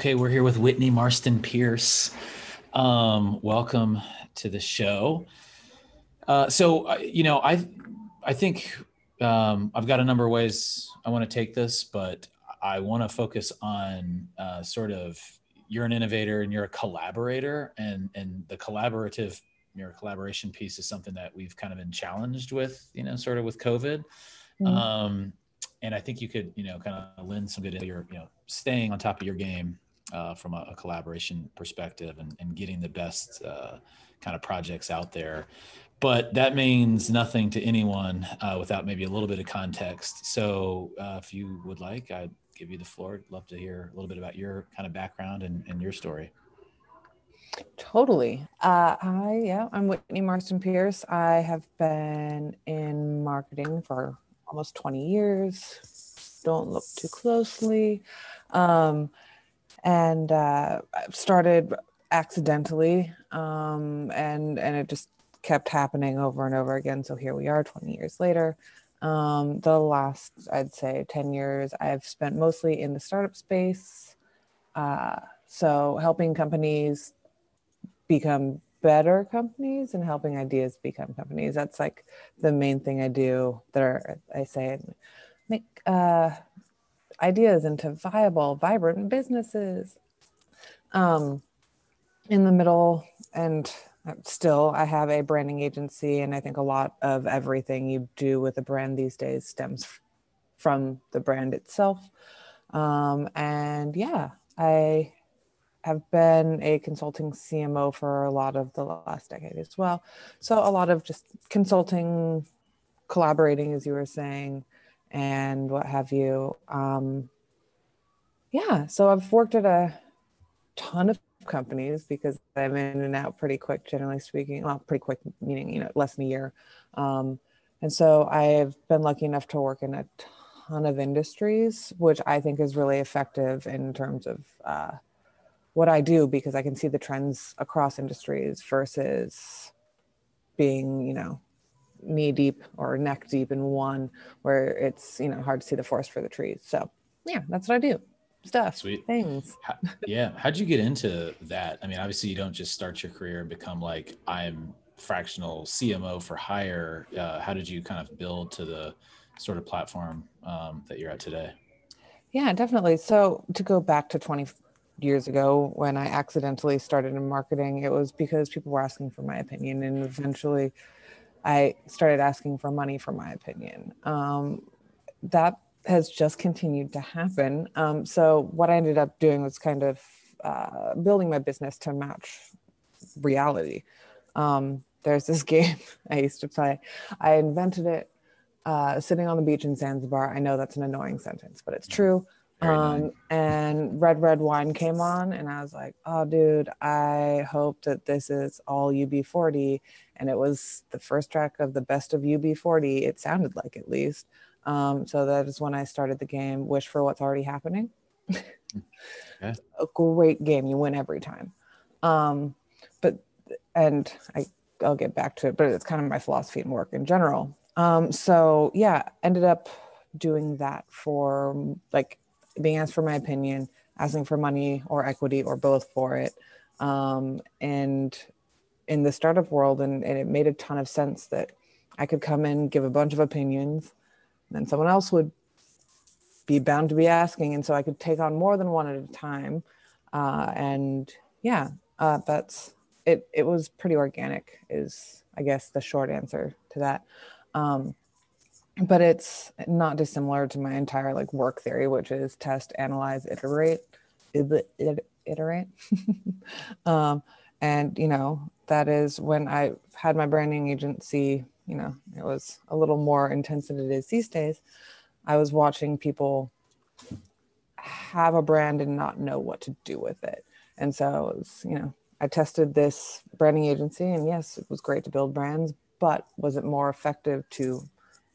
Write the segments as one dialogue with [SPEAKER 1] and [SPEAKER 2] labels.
[SPEAKER 1] Okay, we're here with Whitney Marston Pierce. Um, welcome to the show. Uh, so, uh, you know, I, I think um, I've got a number of ways I want to take this, but I want to focus on uh, sort of you're an innovator and you're a collaborator, and and the collaborative your collaboration piece is something that we've kind of been challenged with, you know, sort of with COVID. Mm-hmm. Um, and I think you could, you know, kind of lend some good, you're, you know, staying on top of your game uh, from a, a, collaboration perspective and, and getting the best uh, kind of projects out there. But that means nothing to anyone uh, without maybe a little bit of context. So uh, if you would like, I'd give you the floor. I'd love to hear a little bit about your kind of background and, and your story.
[SPEAKER 2] Totally. Uh, I yeah, I'm Whitney Marston Pierce. I have been in marketing for almost 20 years. Don't look too closely. Um, and uh, started accidentally, um, and and it just kept happening over and over again. So here we are, 20 years later. Um, the last, I'd say, 10 years, I've spent mostly in the startup space. Uh, so helping companies become better companies and helping ideas become companies. That's like the main thing I do. There, I say, make uh, ideas into viable, vibrant businesses. Um, in the middle, and still, I have a branding agency, and I think a lot of everything you do with a brand these days stems from the brand itself. Um, and yeah, I have been a consulting CMO for a lot of the last decade as well. So a lot of just consulting, collaborating, as you were saying, and what have you. Um, yeah, so I've worked at a ton of companies because I'm in and out pretty quick, generally speaking. Well, pretty quick, meaning you know less than a year. Um, and so I've been lucky enough to work in a ton of industries, which I think is really effective in terms of uh, what I do because I can see the trends across industries versus being, you know, knee deep or neck deep in one where it's, you know, hard to see the forest for the trees. So yeah, that's what I do. Stuff, Sweet. things.
[SPEAKER 1] How, yeah. How'd you get into that? I mean, obviously you don't just start your career and become like, I'm fractional CMO for hire. Uh, how did you kind of build to the sort of platform um, that you're at today?
[SPEAKER 2] Yeah, definitely. So to go back to 20, years ago when I accidentally started in marketing, it was because people were asking for my opinion. And eventually I started asking for money for my opinion. Um, that has just continued to happen. Um, so what I ended up doing was kind of uh, building my business to match reality. Um, there's this game I used to play. I invented it uh, sitting on the beach in Zanzibar. I know that's an annoying sentence, but it's true. Um, and Red Red Wine came on, and I was like, oh, dude, I hope that this is all UB40. And it was the first track of the best of UB40. It sounded like, at least. Um, so that is when I started the game, Wish for What's Already Happening. okay. A great game. You win every time. Um, but, and I, I'll get back to it, but it's kind of my philosophy and work in general. Um, so yeah, ended up doing that for like being asked for my opinion, asking for money or equity or both for it. Um, and in the startup world, and, and it made a ton of sense that I could come in, give a bunch of opinions, and then someone else would be bound to be asking. And so I could take on more than one at a time. Uh, and yeah, uh, that's it. It was pretty organic, is I guess the short answer to that. Um, but it's not dissimilar to my entire like work theory which is test analyze iterate iterate um, and you know that is when i had my branding agency you know it was a little more intense than it is these days. I was watching people have a brand and not know what to do with it. And so it was you know i tested this branding agency and yes it was great to build brands but was it more effective to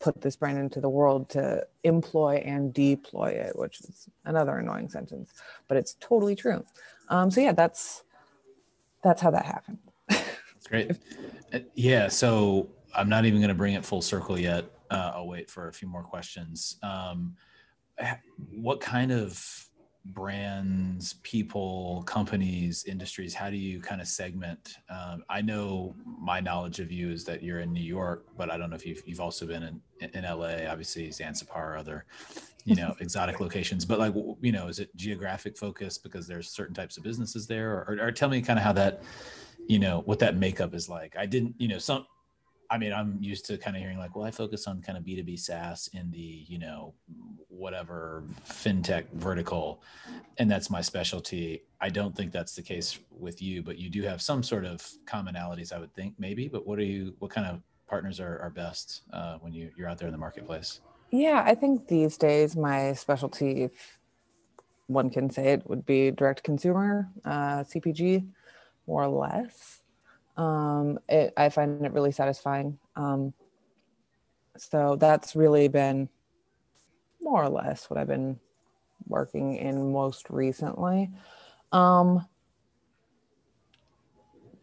[SPEAKER 2] put this brand into the world to employ and deploy it, which is another annoying sentence, but it's totally true. Um, so yeah, that's that's how that happened.
[SPEAKER 1] Great. Uh, yeah. So I'm not even going to bring it full circle yet. Uh, I'll wait for a few more questions. Um, what kind of brands, people, companies, industries? How do you kind of segment? Um, I know my knowledge of you is that you're in New York, but I don't know if you've, you've also been in, in LA, obviously Zanzibar, other, you know, exotic locations, but like, you know, is it geographic focus because there's certain types of businesses there or, or, or tell me kind of how that, you know, what that makeup is like. I didn't, you know, some, I mean, I'm used to kind of hearing like, well, I focus on kind of B2B SaaS in the, you know, whatever fintech vertical, and that's my specialty. I don't think that's the case with you, but you do have some sort of commonalities, I would think, maybe. But what are you, what kind of partners are, are best uh, when you, you're out there in the marketplace?
[SPEAKER 2] Yeah, I think these days my specialty, if one can say it, would be direct consumer, uh, CPG, more or less um, it, I find it really satisfying. Um, so that's really been more or less what I've been working in most recently. Um,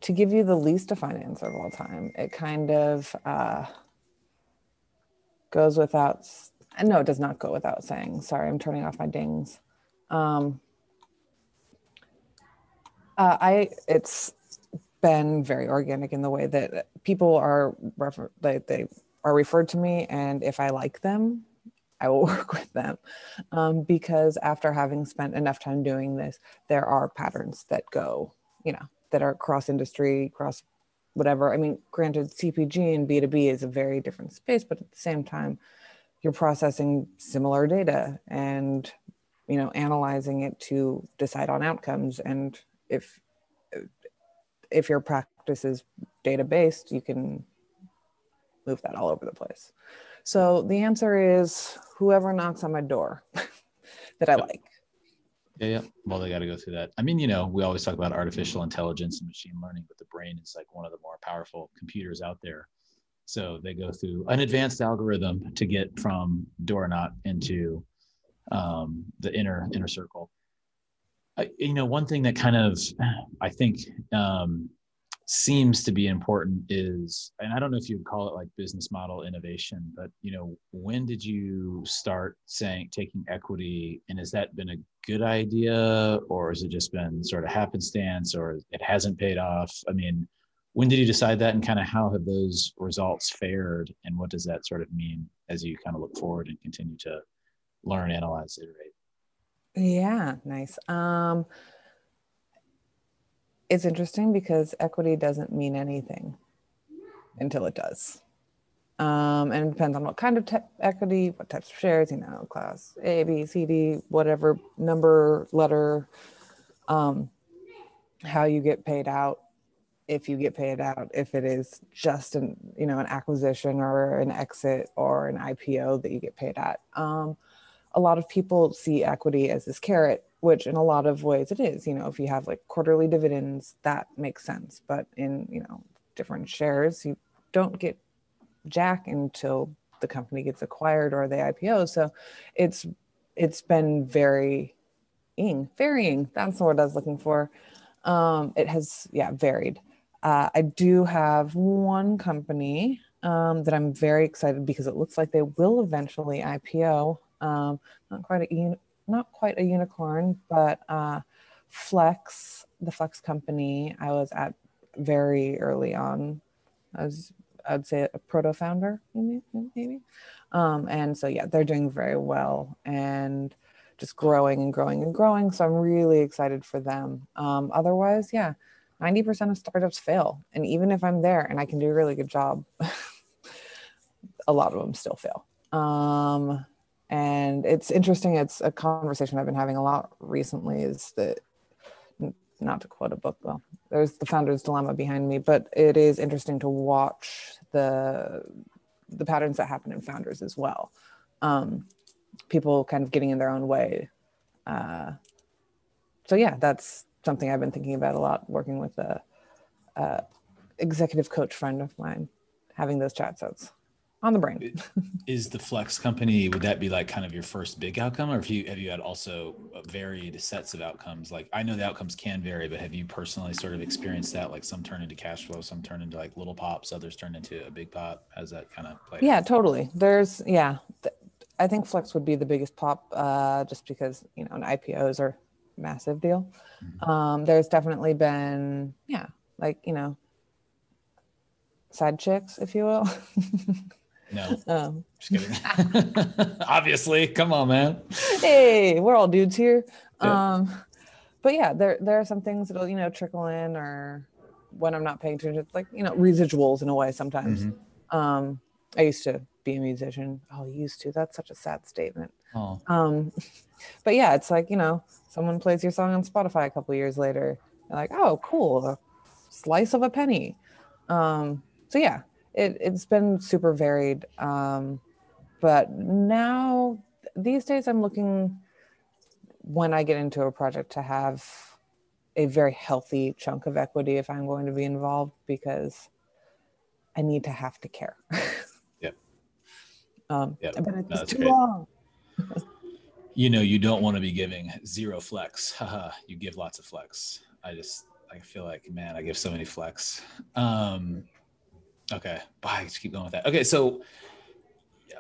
[SPEAKER 2] to give you the least defined answer of all time, it kind of uh, goes without. No, it does not go without saying. Sorry, I'm turning off my dings. Um, uh, I it's been very organic in the way that people are refer- they, they are referred to me and if i like them i will work with them. Um, because after having spent enough time doing this there are patterns that go you know that are cross industry cross whatever. I mean granted cpg and b2b is a very different space but at the same time you're processing similar data and you know analyzing it to decide on outcomes. And if if your practice is data based, you can move that all over the place. So the answer is whoever knocks on my door that I like.
[SPEAKER 1] Yeah, yeah. Well, they got to go through that. I mean, you know, we always talk about artificial intelligence and machine learning, but the brain is like one of the more powerful computers out there. So they go through an advanced algorithm to get from door knock into um, the inner inner circle you know, one thing that kind of I think um, seems to be important is, and I don't know if you'd call it like business model innovation, but you know, when did you start saying taking equity, and has that been a good idea, or has it just been sort of happenstance, or it hasn't paid off? I mean, when did you decide that, and kind of how have those results fared, and what does that sort of mean as you kind of look forward and continue to learn, analyze, iterate?
[SPEAKER 2] Yeah, nice. Um, it's interesting because equity doesn't mean anything until it does. Um, and it depends on what kind of te- equity, what types of shares, you know, class A, B, C, D, whatever number, letter, um, how you get paid out, if you get paid out, if it is just an, you know, an acquisition or an exit or an IPO that you get paid at. Um, a lot of people see equity as this carrot, which in a lot of ways it is. You know, if you have like quarterly dividends, that makes sense. But in, you know, different shares, you don't get jack until the company gets acquired or they IPO. So it's it's been very varying. That's the word I was looking for. Um, it has, yeah, varied. Uh, I do have one company um, that I'm very excited because it looks like they will eventually IPO um, not quite a not quite a unicorn, but uh, Flex, the Flex company, I was at very early on. I was, I'd say, a proto founder, maybe. maybe. Um, and so, yeah, they're doing very well and just growing and growing and growing. So I'm really excited for them. Um, otherwise, yeah, 90% of startups fail. And even if I'm there and I can do a really good job, a lot of them still fail. Um, and it's interesting it's a conversation i've been having a lot recently is that not to quote a book well there's the founder's dilemma behind me but it is interesting to watch the the patterns that happen in founders as well. Um, people kind of getting in their own way. Uh, so yeah that's something i've been thinking about a lot working with a, a executive coach friend of mine having those chat so on the brain.
[SPEAKER 1] is the Flex company? Would that be like kind of your first big outcome, or if you have you had also varied sets of outcomes? Like I know the outcomes can vary, but have you personally sort of experienced that? Like some turn into cash flow, some turn into like little pops, others turn into a big pop. How's that kind of play?
[SPEAKER 2] Yeah, totally. There's yeah. I think Flex would be the biggest pop, uh, just because you know, an IPOs are massive deal. Mm-hmm. Um, there's definitely been, yeah, like you know, side chicks, if you will.
[SPEAKER 1] no, um, just kidding. Obviously, come on, man.
[SPEAKER 2] Hey, we're all dudes here. Yeah. Um, but yeah, there there are some things that'll you know trickle in, or when I'm not paying attention, It's like you know residuals in a way sometimes. Mm-hmm. Um, I used to be a musician. Oh, I used to. That's such a sad statement. Oh. Um, but yeah, it's like you know, someone plays your song on Spotify a couple years later. You're like, oh, cool, a slice of a penny. Um, so yeah, it it's been super varied. Um, but now these days, I'm looking when I get into a project to have a very healthy chunk of equity if I'm going to be involved because I need to have to care.
[SPEAKER 1] yeah.
[SPEAKER 2] Um, it's no, too great. long.
[SPEAKER 1] you know, you don't want to be giving zero flex. you give lots of flex. I just, I feel like, man, I give so many flex. Um, okay. Bye. Just keep going with that. Okay. So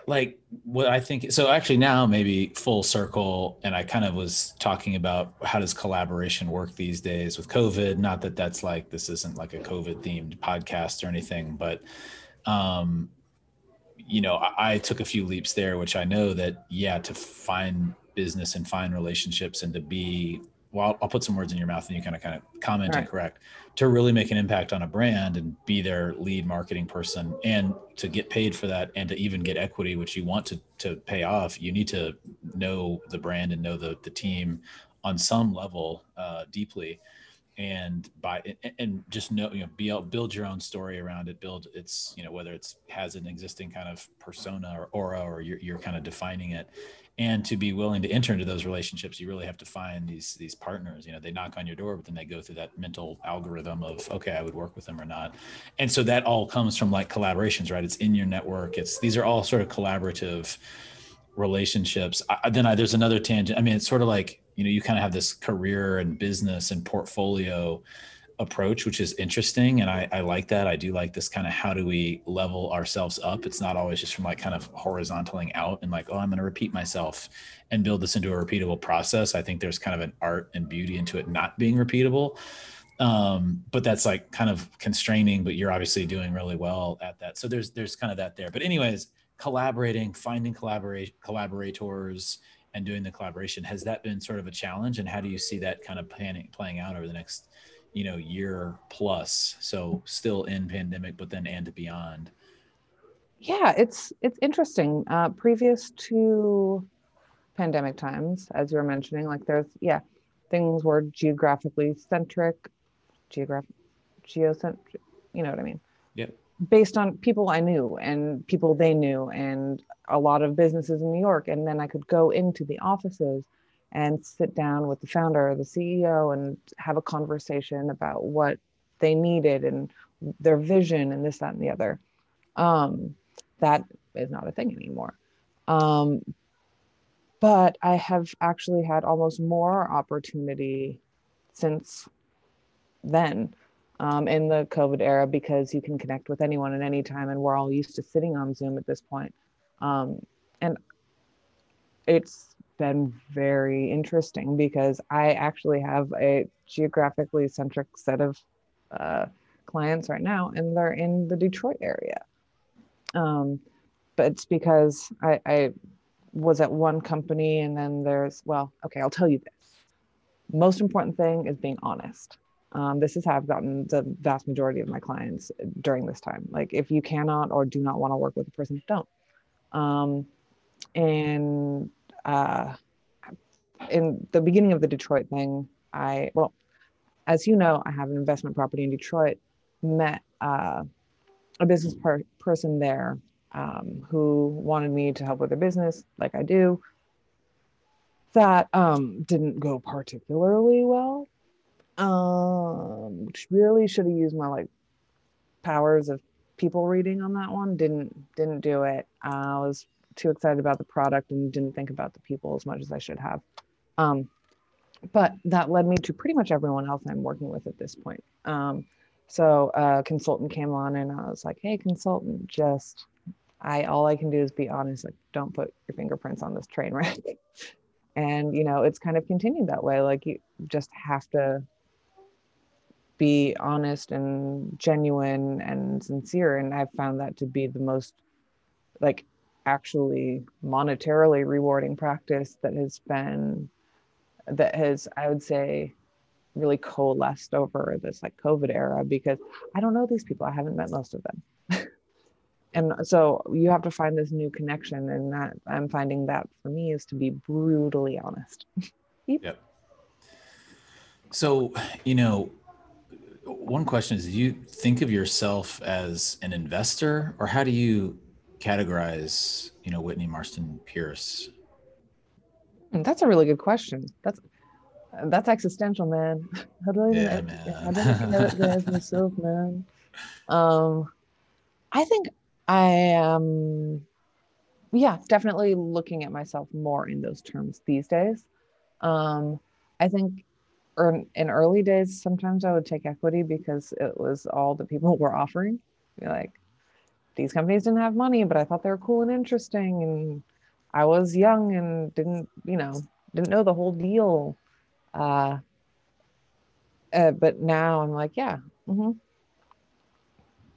[SPEAKER 1] like what I think so actually now maybe full circle and I kind of was talking about how does collaboration work these days with COVID not that that's like this isn't like a COVID themed podcast or anything but um you know I, I took a few leaps there which I know that yeah to find business and find relationships and to be well I'll, I'll put some words in your mouth and you kind of kind of comment right. and correct to really make an impact on a brand and be their lead marketing person and to get paid for that and to even get equity which you want to to pay off you need to know the brand and know the the team on some level uh, deeply and by and just know you know build your own story around it build it's you know whether it's has an existing kind of persona or aura or you're, you're kind of defining it. And to be willing to enter into those relationships you really have to find these these partners you know they knock on your door but then they go through that mental algorithm of okay i would work with them or not. And so that all comes from like collaborations right? It's in your network. It's these are all sort of collaborative relationships I, then I, there's another tangent i mean it's sort of like you know you kind of have this career and business and portfolio approach, which is interesting. And I, I like that. I do like this kind of how do we level ourselves up? It's not always just from like kind of horizontaling out and like, oh, I'm going to repeat myself and build this into a repeatable process. I think there's kind of an art and beauty into it not being repeatable. Um, but that's like kind of constraining, but you're obviously doing really well at that. So there's there's kind of that there. But anyways, collaborating, finding collaborate collaborators and doing the collaboration, has that been sort of a challenge? And how do you see that kind of planning playing out over the next you know year plus? So still in pandemic but then and beyond.
[SPEAKER 2] Yeah it's it's interesting. Uh previous to pandemic times as you were mentioning like there's yeah things were geographically centric geographic geocentric you know what i mean?
[SPEAKER 1] Yep
[SPEAKER 2] based on people i knew and people they knew and a lot of businesses in new york and then i could go into the offices and sit down with the founder or the CEO and have a conversation about what they needed and their vision and this, that, and the other. Um, that is not a thing anymore. Um, but I have actually had almost more opportunity since then um, in the COVID era because you can connect with anyone at any time, and we're all used to sitting on Zoom at this point. Um, and it's been very interesting because I actually have a geographically centric set of uh, clients right now, and they're in the Detroit area. Um, but it's because I, I was at one company, and then there's, well, okay, I'll tell you this. Most important thing is being honest. Um, this is how I've gotten the vast majority of my clients during this time. Like, if you cannot or do not want to work with a person, don't. Um, and uh, in the beginning of the Detroit thing, I, well, as you know, I have an investment property in Detroit, met uh, a business per- person there um, who wanted me to help with their business, like I do. That um, didn't go particularly well. Um, really should have used my like powers of people reading on that one. Didn't didn't do it. Uh, I was too excited about the product and didn't think about the people as much as I should have. Um, but that led me to pretty much everyone else I'm working with at this point. Um, so a consultant came on and I was like, hey, consultant, just I all I can do is be honest. Like, don't put your fingerprints on this train wreck. and you know, it's kind of continued that way. Like you just have to be honest and genuine and sincere. And I've found that to be the most like actually monetarily rewarding practice that has been that has, I would say, really coalesced over this like COVID era because I don't know these people. I haven't met most of them. and so you have to find this new connection. And that I'm finding that for me is to be brutally honest.
[SPEAKER 1] yep. So, you know, one question is do you think of yourself as an investor or how do you categorize, you know, Whitney Marston Pierce?
[SPEAKER 2] That's a really good question. That's that's existential, man. How do I
[SPEAKER 1] yeah, man.
[SPEAKER 2] How do I myself, man? Um, I think I am, yeah, definitely looking at myself more in those terms these days. Um, I think in early days, sometimes I would take equity because it was all that people were offering. Like, these companies didn't have money, but I thought they were cool and interesting, and I was young and didn't, you know, didn't know the whole deal uh, uh, but now I'm like, yeah, mm-hmm.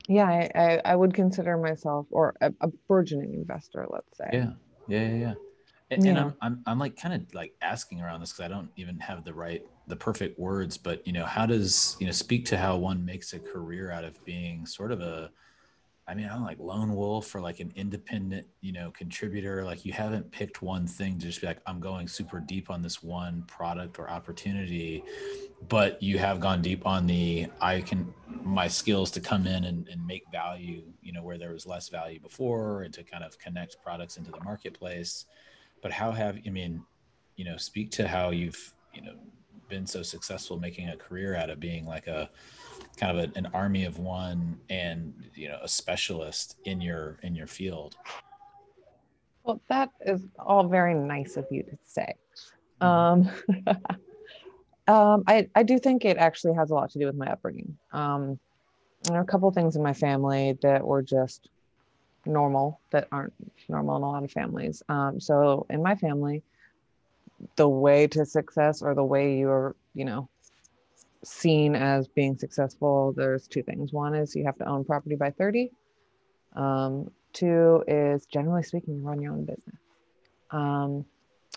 [SPEAKER 2] yeah, I, I, I, would consider myself or a, a, burgeoning investor, let's say.
[SPEAKER 1] Yeah, yeah, yeah. yeah. And, yeah. and I'm, I'm, I'm like kind of like asking around this because I don't even have the right, the perfect words. But you know, how does you know speak to how one makes a career out of being sort of a I mean, I'm like lone wolf or like an independent, you know, contributor. Like you haven't picked one thing to just be like, I'm going super deep on this one product or opportunity, but you have gone deep on the I can my skills to come in and, and make value, you know, where there was less value before and to kind of connect products into the marketplace. But how have I mean, you know, speak to how you've, you know, been so successful making a career out of being like a kind of a, an army of one and you know a specialist in your in your field?
[SPEAKER 2] Well that is all very nice of you to say. Mm-hmm. um, um, I, I do think it actually has a lot to do with my upbringing. Um, there are a couple things in my family that were just normal that aren't normal in a lot of families um, so in my family the way to success or the way you're you know seen as being successful, there's two things. One is you have to own property by 30. Um, two is generally speaking, you run your own business. Um,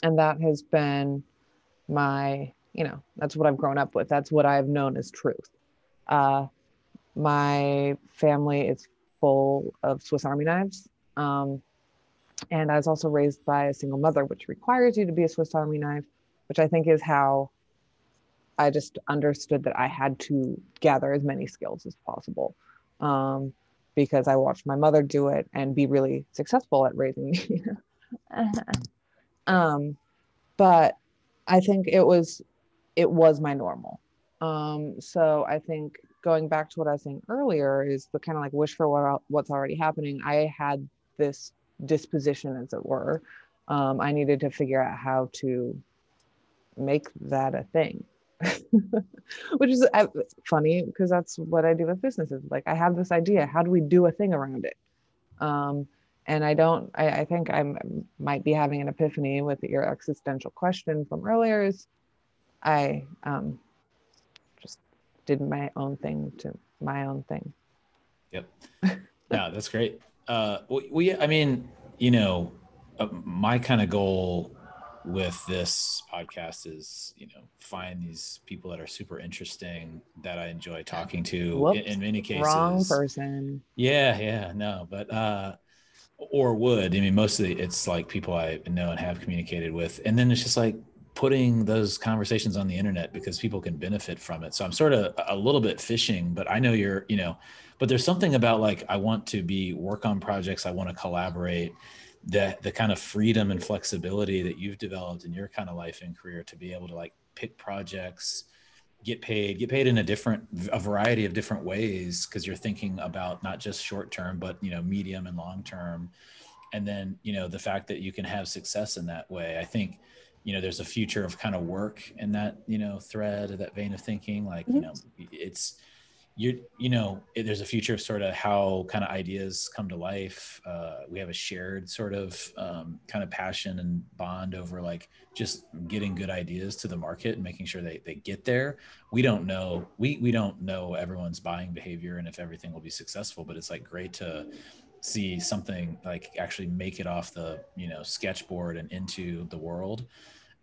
[SPEAKER 2] and that has been my, you know, that's what I've grown up with. That's what I've known as truth. Uh, my family is full of Swiss Army knives. Um, and I was also raised by a single mother, which requires you to be a Swiss Army knife, which I think is how I just understood that I had to gather as many skills as possible um, because I watched my mother do it and be really successful at raising me. um, but I think it was it was my normal. Um, so I think going back to what I was saying earlier is the kind of like wish for what what's already happening. I had this disposition, as it were. Um, I needed to figure out how to make that a thing. which is uh, funny because that's what I do with businesses. Like I have this idea, how do we do a thing around it? Um, and I don't. I, I think I might be having an epiphany with your existential question from earlier. Is I um, did my own thing to my own thing.
[SPEAKER 1] Yep. yeah, that's great. Uh, well, yeah, I mean, you know, uh, my kind of goal with this podcast is you know find these people that are super interesting that i enjoy talking to in, in, many cases
[SPEAKER 2] wrong person
[SPEAKER 1] yeah yeah no but uh or would i mean mostly it's like people i know and have communicated with and then it's just like putting those conversations on the internet because people can benefit from it. So i'm sort of a little bit fishing but i know you're you know but there's something about like i want to be work on projects i want to collaborate the the kind of freedom and flexibility that you've developed in your kind of life and career to be able to like pick projects get paid get paid in a different a variety of different ways because you're thinking about not just short term but you know medium and long term. And then you know the fact that you can have success in that way i think you know there's a future of kind of work in that you know thread that vein of thinking like you mm-hmm. know it's you you know there's a future of sort of how kind of ideas come to life. Uh, we have a shared sort of um, kind of passion and bond over like just getting good ideas to the market and making sure they, they get there. We don't know we we don't know everyone's buying behavior and if everything will be successful but it's like great to see something like actually make it off the you know sketchboard and into the world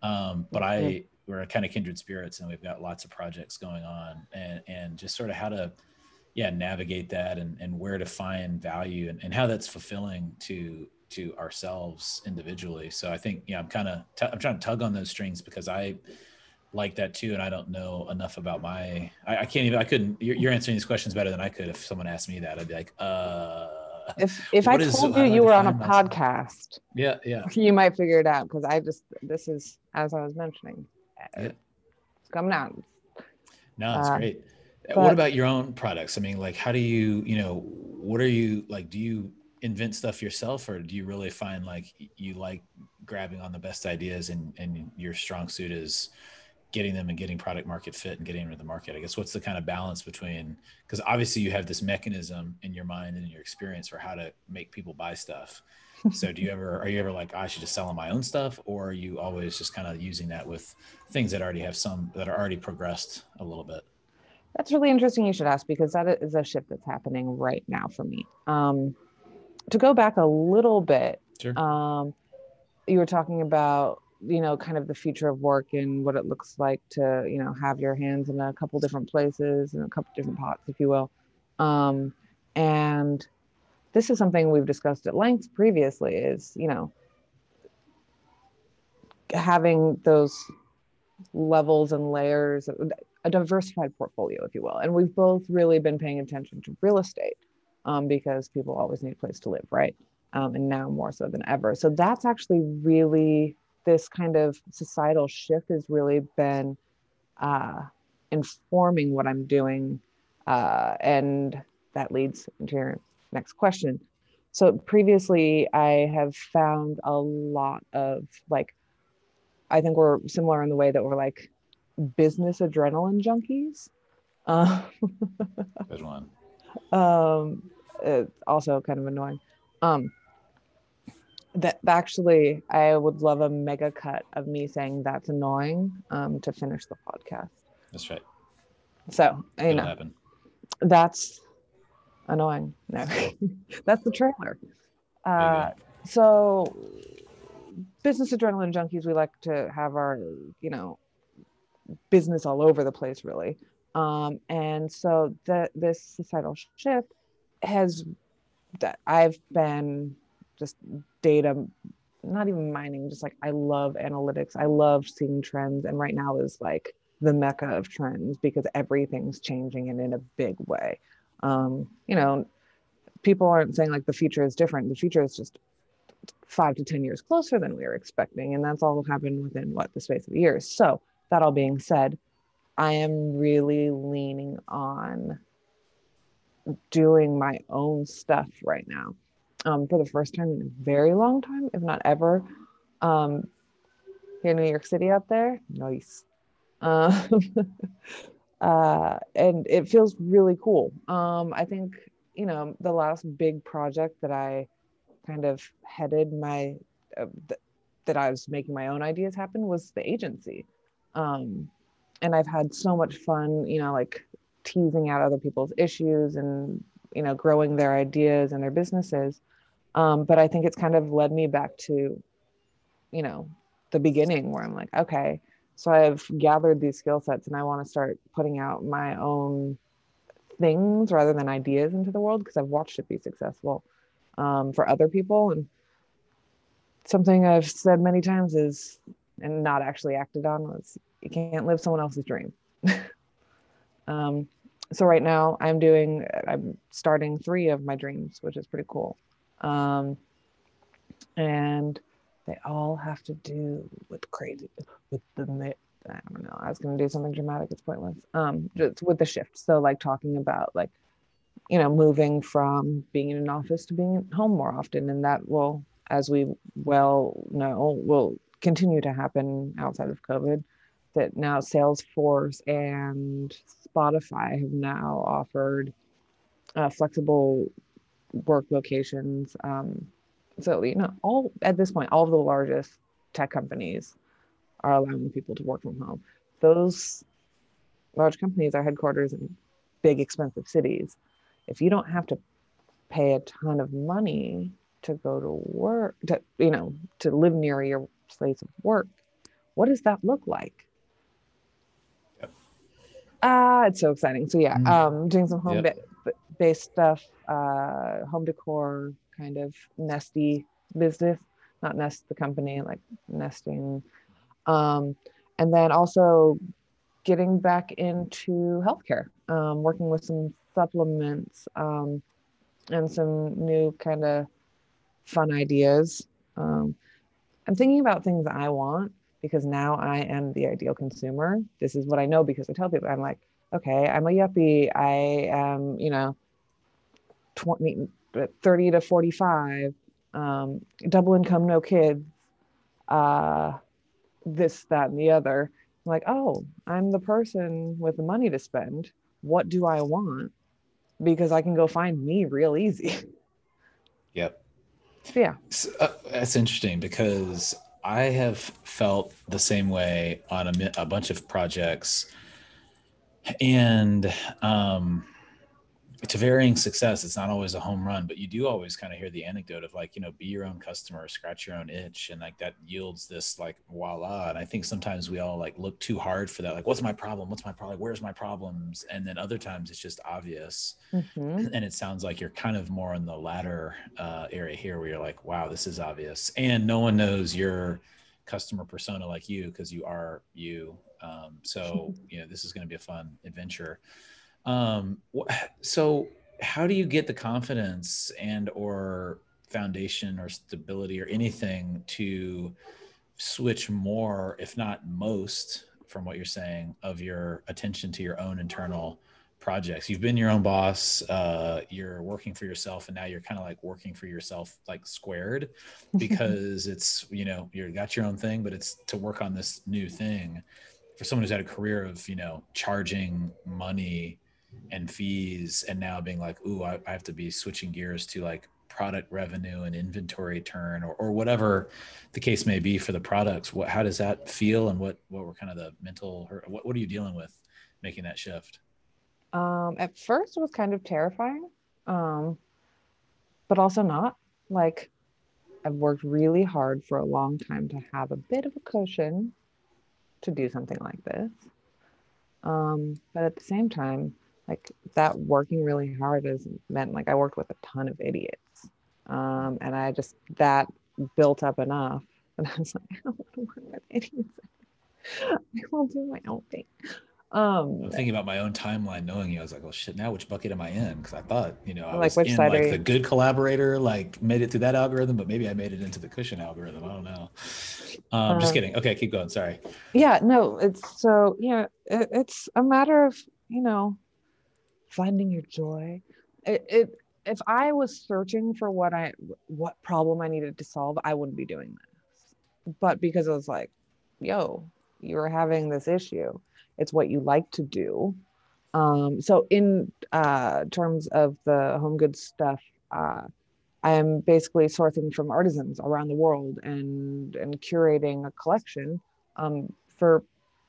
[SPEAKER 1] um, but i we're kind of kindred spirits and we've got lots of projects going on and, and just sort of how to yeah navigate that and, and where to find value and, and how that's fulfilling to to ourselves individually. So i think yeah i'm kind of i i'm trying to tug on those strings because i like that too and i don't know enough about my i, I can't even i couldn't you're, you're, answering these questions better than i could if someone asked me that. I'd be like uh
[SPEAKER 2] if if i told you you were on a myself? podcast
[SPEAKER 1] yeah yeah
[SPEAKER 2] you might figure it out because i just this is as i was mentioning yeah. it's coming out.
[SPEAKER 1] No, it's uh, great. But, what about your own products? I mean, like, how do you, you know, what are you like? Do you invent stuff yourself, or do you really find like you like grabbing on the best ideas, and and your strong suit is getting them and getting product market fit and getting into the market? I guess what's the kind of balance between because obviously you have this mechanism in your mind and in your experience for how to make people buy stuff so do you ever are you ever like I should just sell them my own stuff, or are you always just kind of using that with things that already have some that are already progressed a little bit?
[SPEAKER 2] That's really interesting. You should ask because that is a shift that's happening right now for me. Um, to go back a little bit,
[SPEAKER 1] sure.
[SPEAKER 2] um, you were talking about you know kind of the future of work and what it looks like to you know have your hands in a couple different places and a couple different pots, if you will. Um, and this is something we've discussed at length previously is you know having those levels and layers a diversified portfolio if you will. And we've both really been paying attention to real estate um, because people always need a place to live right? Um, and now more so than ever. So that's actually really this kind of societal shift has really been uh, informing what i'm doing uh, and that leads into your next question. So previously, I have found a lot of like, I think we're similar in the way that we're like business adrenaline junkies. Uh,
[SPEAKER 1] Good one.
[SPEAKER 2] Um, it's also kind of annoying. Um, that actually, I would love a mega cut of me saying that's annoying um, to finish the podcast.
[SPEAKER 1] That's right.
[SPEAKER 2] So, you It'll know, happen. that's annoying. No, that's the trailer. Uh, so, business adrenaline junkies, we like to have our, you know, business all over the place, really. Um, and so that this societal shift has that I've been just data, not even mining, just like I love analytics. I love seeing trends, and right now is like the mecca of trends because everything's changing and in a big way um, you know, people aren't saying like the future is different. The future is just five to 10 years closer than we were expecting. And that's all happened within what the space of years. So, that all being said, I am really leaning on doing my own stuff right now um, for the first time in a very long time, if not ever. Um, here in New York City out there, nice. Um, uh, and it feels really cool. Um, I think you know the last big project that I kind of headed my uh, th- that I was making my own ideas happen was the agency, um, and I've had so much fun. You know, like teasing out other people's issues and you know growing their ideas and their businesses. Um, but I think it's kind of led me back to, you know, the beginning where I'm like, okay, so I've gathered these skill sets and I want to start putting out my own things rather than ideas into the world because I've watched it be successful um, for other people. And something I've said many times is, and not actually acted on, was you can't live someone else's dream. um, so right now I'm doing, I'm starting three of my dreams, which is pretty cool. Um, and they all have to do with crazy with the I don't know. I was gonna do something dramatic. It's pointless. Um, just with the shift. So like talking about like, you know, moving from being in an office to being at home more often, and that will, as we well know, will continue to happen outside of COVID. that now Salesforce and Spotify have now offered uh, flexible work locations. Um, so you know, all at this point, all of the largest tech companies are allowing people to work from home. Those large companies are headquarters in big, expensive cities. If you don't have to pay a ton of money to go to work, to you know, to live near your place of work, what does that look like? Yep. Ah, it's so exciting. So yeah, mm. um, doing some home yep. ba- based stuff, uh, home decor, kind of nesty business, not nest the company, like nesting. Um, and then also getting back into healthcare, um, working with some supplements um, and some new kind of fun ideas. Um, I'm thinking about things I want because now I am the ideal consumer. This is what I know because I tell people I'm like, okay, I'm a yuppie. I am, you know, 20, 30 to 45, um, double income, no kids, uh, this, that, and the other. I'm like, oh, I'm the person with the money to spend. What do I want? Because I can go find me real easy.
[SPEAKER 1] Yep.
[SPEAKER 2] Yeah.
[SPEAKER 1] So, uh, that's interesting because I have felt the same way on a, a bunch of projects. And um, to varying success it's not always a home run but you do always kind of hear the anecdote of like you know be your own customer scratch your own itch and like that yields this like voila and i think sometimes we all like look too hard for that like what's my problem? What's my problem? Where's my problems? And then other times it's just obvious. Mm-hmm. and it sounds like you're kind of more in the latter uh, area here where you're like wow this is obvious. And no one knows your customer persona like you because you are you um, so you know this is going to be a fun adventure um, so how do you get the confidence and or foundation or stability or anything to switch more, if not most, from what you're saying, of your attention to your own internal projects? You've been your own boss, uh, you're working for yourself, and now you're kind of like working for yourself, like squared, because it's you know you've got your own thing, but it's to work on this new thing. For someone who's had a career of you know charging money and fees and now being like ooh I, I, have to be switching gears to like product revenue and inventory turn or, or whatever the case may be for the products what how does that feel and what what were kind of the mental what, what are you dealing with making that shift?
[SPEAKER 2] Um at first it was kind of terrifying um but also not. Like i've worked really hard for a long time to have a bit of a cushion to do something like this. Um but at the same time like that working really hard has meant like I worked with a ton of idiots. Um, and I just that built up enough. And I was like, I don't want to work with idiots. I will do my own thing. Um,
[SPEAKER 1] I'm thinking about my own timeline, knowing you. I was like, "Well, shit. Now, which bucket am I in?" Because I thought, you know, I like was in like the good collaborator, like made it through that algorithm, but maybe I made it into the cushion algorithm. I don't know. Um, just uh, kidding. Okay, keep going. Sorry.
[SPEAKER 2] Yeah, no, it's so yeah, it, it's a matter of you know finding your joy. It, it if I was searching for what I what problem I needed to solve, I wouldn't be doing this. But because I was like, yo, you're having this issue. It's what you like to do. Um, so in uh, terms of the home goods stuff, uh, I am basically sourcing from artisans around the world and and curating a collection um, for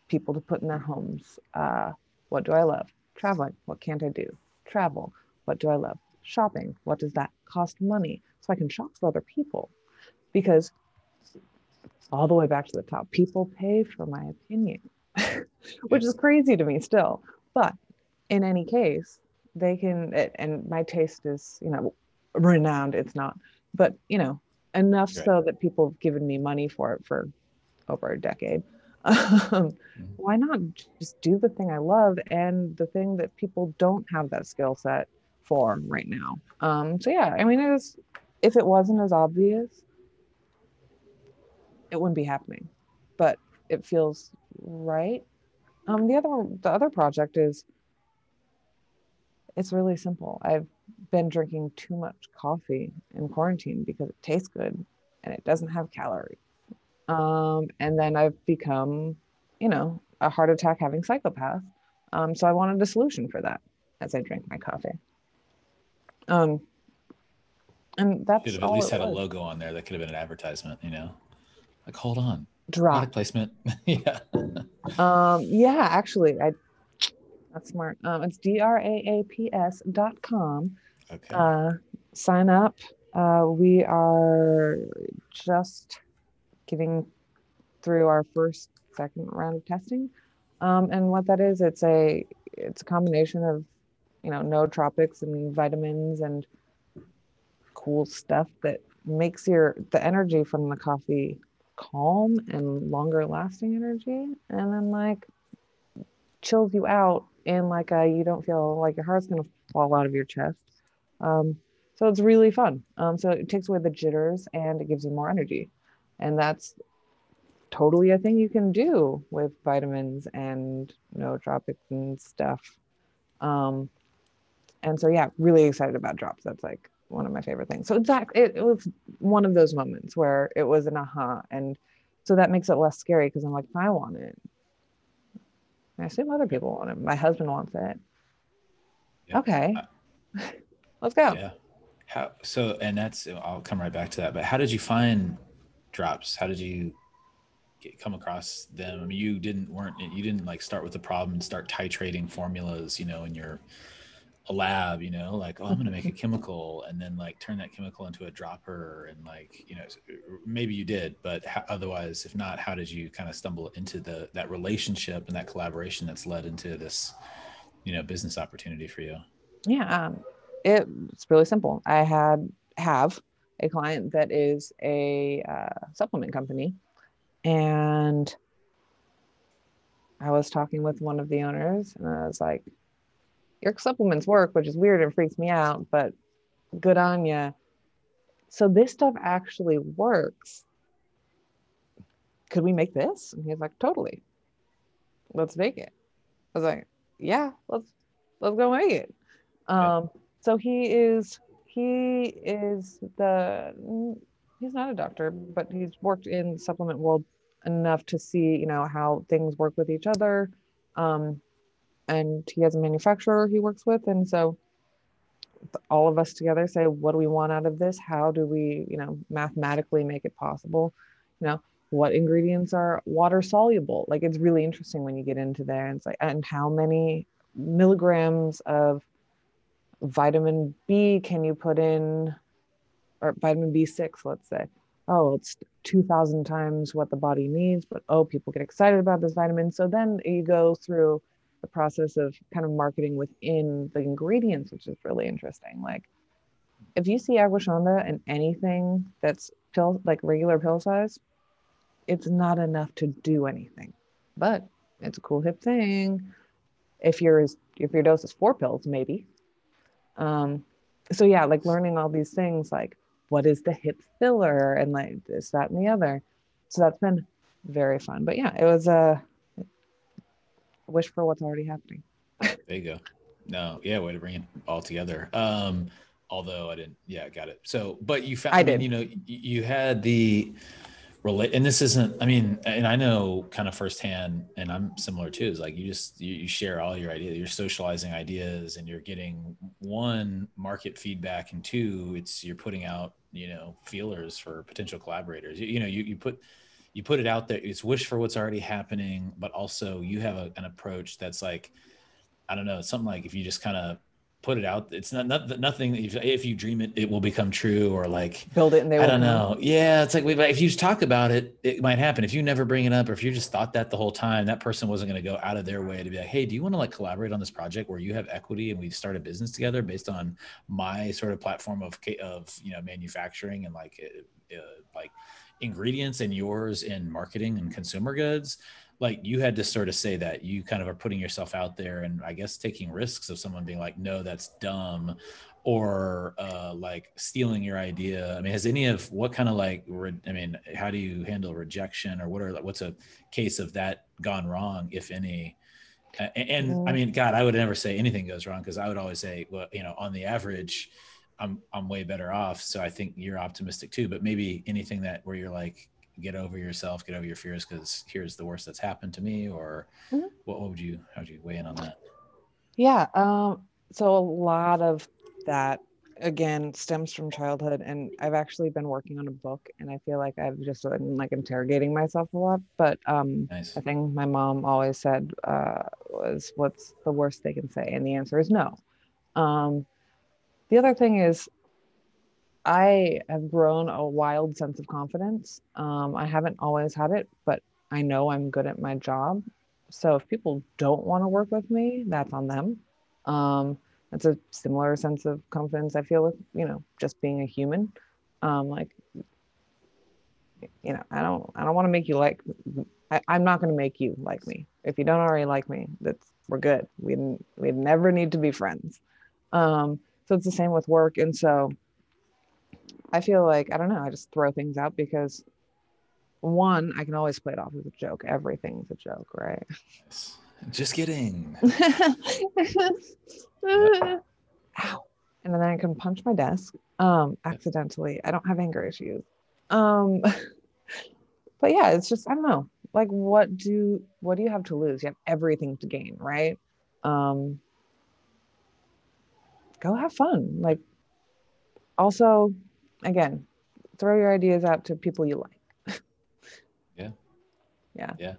[SPEAKER 2] people to put in their homes. Uh, what do I love? Traveling, what can't I do? Travel, what do I love? Shopping, what does that cost money? So I can shop for other people because all the way back to the top, people pay for my opinion, which is crazy to me still. But in any case, they can, and my taste is, you know, renowned. It's not, but, you know, enough right. so that people have given me money for it for over a decade um, mm-hmm. why not just do the thing I love and the thing that people don't have that skill set for right now? Um, so yeah, I mean, it was, if it wasn't as obvious, it wouldn't be happening, but it feels right. Um, the other the other project is it's really simple. I've been drinking too much coffee in quarantine because it tastes good and it doesn't have calories um, and then I've become, you know, a heart attack having psychopath. Um, so I wanted a solution for that as I drank my coffee. Um, and that's
[SPEAKER 1] Should have at least had was. a logo on there that could have been an advertisement, you know? Like, hold on.
[SPEAKER 2] Drop
[SPEAKER 1] Product placement. yeah.
[SPEAKER 2] um, yeah, actually, I that's smart. Um, it's D-R-A-A-P-S dot com.
[SPEAKER 1] Okay.
[SPEAKER 2] Uh, sign up. Uh, we are just getting through our first, second round of testing. Um, and what that is, it's a it's a combination of, you know, nootropics and vitamins and cool stuff that makes your the energy from the coffee calm and longer lasting energy. And then like chills you out in like a you don't feel like your heart's gonna fall out of your chest. Um, so it's really fun. Um, so it takes away the jitters and it gives you more energy and that's totally a thing you can do with vitamins and nootropics and stuff um, and so yeah really excited about drops that's like one of my favorite things. So exactly, it, it was one of those moments where it was an aha, and so that makes it less scary because I'm like, I want it. I assume other people want it. My husband wants it. Yeah. Okay, let's go.
[SPEAKER 1] Yeah. How so? And that's I'll come right back to that. But how did you find drops? How did you get, come across them? I mean, you didn't weren't you didn't like start with the problem and start titrating formulas, you know, in your a lab, you know, like, oh, I'm going to make a chemical and then like turn that chemical into a dropper. And like, you know, maybe you did, but how, otherwise, if not, how did you kind of stumble into the, that relationship and that collaboration that's led into this, you know, business opportunity for you?
[SPEAKER 2] Yeah. Um, it, it's really simple. I had, have a client that is a uh, supplement company and I was talking with one of the owners and I was like, your supplements work, which is weird and freaks me out, but good on you. So this stuff actually works. Could we make this? And he's like, totally. Let's make it. I was like, yeah, let's let's go make it. Um, so he is he is the he's not a doctor, but he's worked in supplement world enough to see, you know, how things work with each other. Um, and he has a manufacturer he works with and so all of us together say what do we want out of this how do we you know mathematically make it possible you know what ingredients are water soluble like it's really interesting when you get into there and it's like and how many milligrams of vitamin b can you put in or vitamin b6 let's say oh it's 2000 times what the body needs but oh people get excited about this vitamin so then you go through the process of kind of marketing within the ingredients, which is really interesting. Like if you see ashwagandha in anything that's pill like regular pill size, it's not enough to do anything. But it's a cool hip thing. If your if your dose is four pills, maybe. Um, so yeah, like learning all these things, like what is the hip filler and like this, that, and the other. So that's been very fun. But yeah, it was a wish for what's already happening.
[SPEAKER 1] there you go. No, yeah, way to bring it all together. Um, although I didn't, yeah, got it. So, but you found, I, did. you know, you had the relate, and this isn't, I mean, and I know kind of firsthand, and I'm similar too, is like you just, you, you share all your ideas, you're socializing ideas and you're getting one market feedback and two, it's, you're putting out, you know, feelers for potential collaborators. You, you know, you, you put, you put it out there it's wish for what's already happening but also you have a, an approach that's like i don't know something like if you just kind of put it out it's not, not nothing if, if you dream it it will become true or like
[SPEAKER 2] build it and they
[SPEAKER 1] i don't know. yeah it's like if you just talk about it it might happen. If you never bring it up or if you just thought that the whole time that person wasn't going to go out of their way to be like hey do you want to like collaborate on this project where you have equity and we start a business together based on my sort of platform of of you know manufacturing and like uh, uh like ingredients and yours in marketing and consumer goods like you had to sort of say that you kind of are putting yourself out there and i guess taking risks of someone being like no that's dumb or uh, like stealing your idea i mean has any of what kind of like re- i mean how do you handle rejection or what are what's a case of that gone wrong if any and, and i mm. mean god i would never say anything goes wrong because i would always say well you know on the average I'm I'm way better off. So I think you're optimistic too. But maybe anything that where you're like, get over yourself, get over your fears because here's the worst that's happened to me, or
[SPEAKER 2] Mhm.
[SPEAKER 1] what, what would you how would you weigh in on that?
[SPEAKER 2] Yeah. Um, so a lot of that again stems from childhood and I've actually been working on a book and I feel like I've just been like interrogating myself a lot. But um
[SPEAKER 1] Nice.
[SPEAKER 2] I think my mom always said uh was what's the worst they can say? And the answer is no. Um the other thing is I have grown a wild sense of confidence. Um, I haven't always had it, but I know I'm good at my job. So if people don't want to work with me, that's on them. Um, it's a similar sense of confidence I feel with, you know, just being a human. Um, like, you know, I don't, I don't want to make you like, I, I'm not going to make you like me. If you don't already like me, that's, we're good. We we never need to be friends. Um, so it's the same with work. And so I feel like, I don't know, I just throw things out because one, I can always play it off as a joke. Everything's a joke, right?
[SPEAKER 1] Nice. Just kidding.
[SPEAKER 2] Ow. And then I can punch my desk um accidentally. I don't have anger issues. Um but yeah, it's just I don't know. Like what do what do you have to lose? You have everything to gain, right? Um go have fun. Like also again, throw your ideas out to people you like. Yeah. Yeah. Yeah.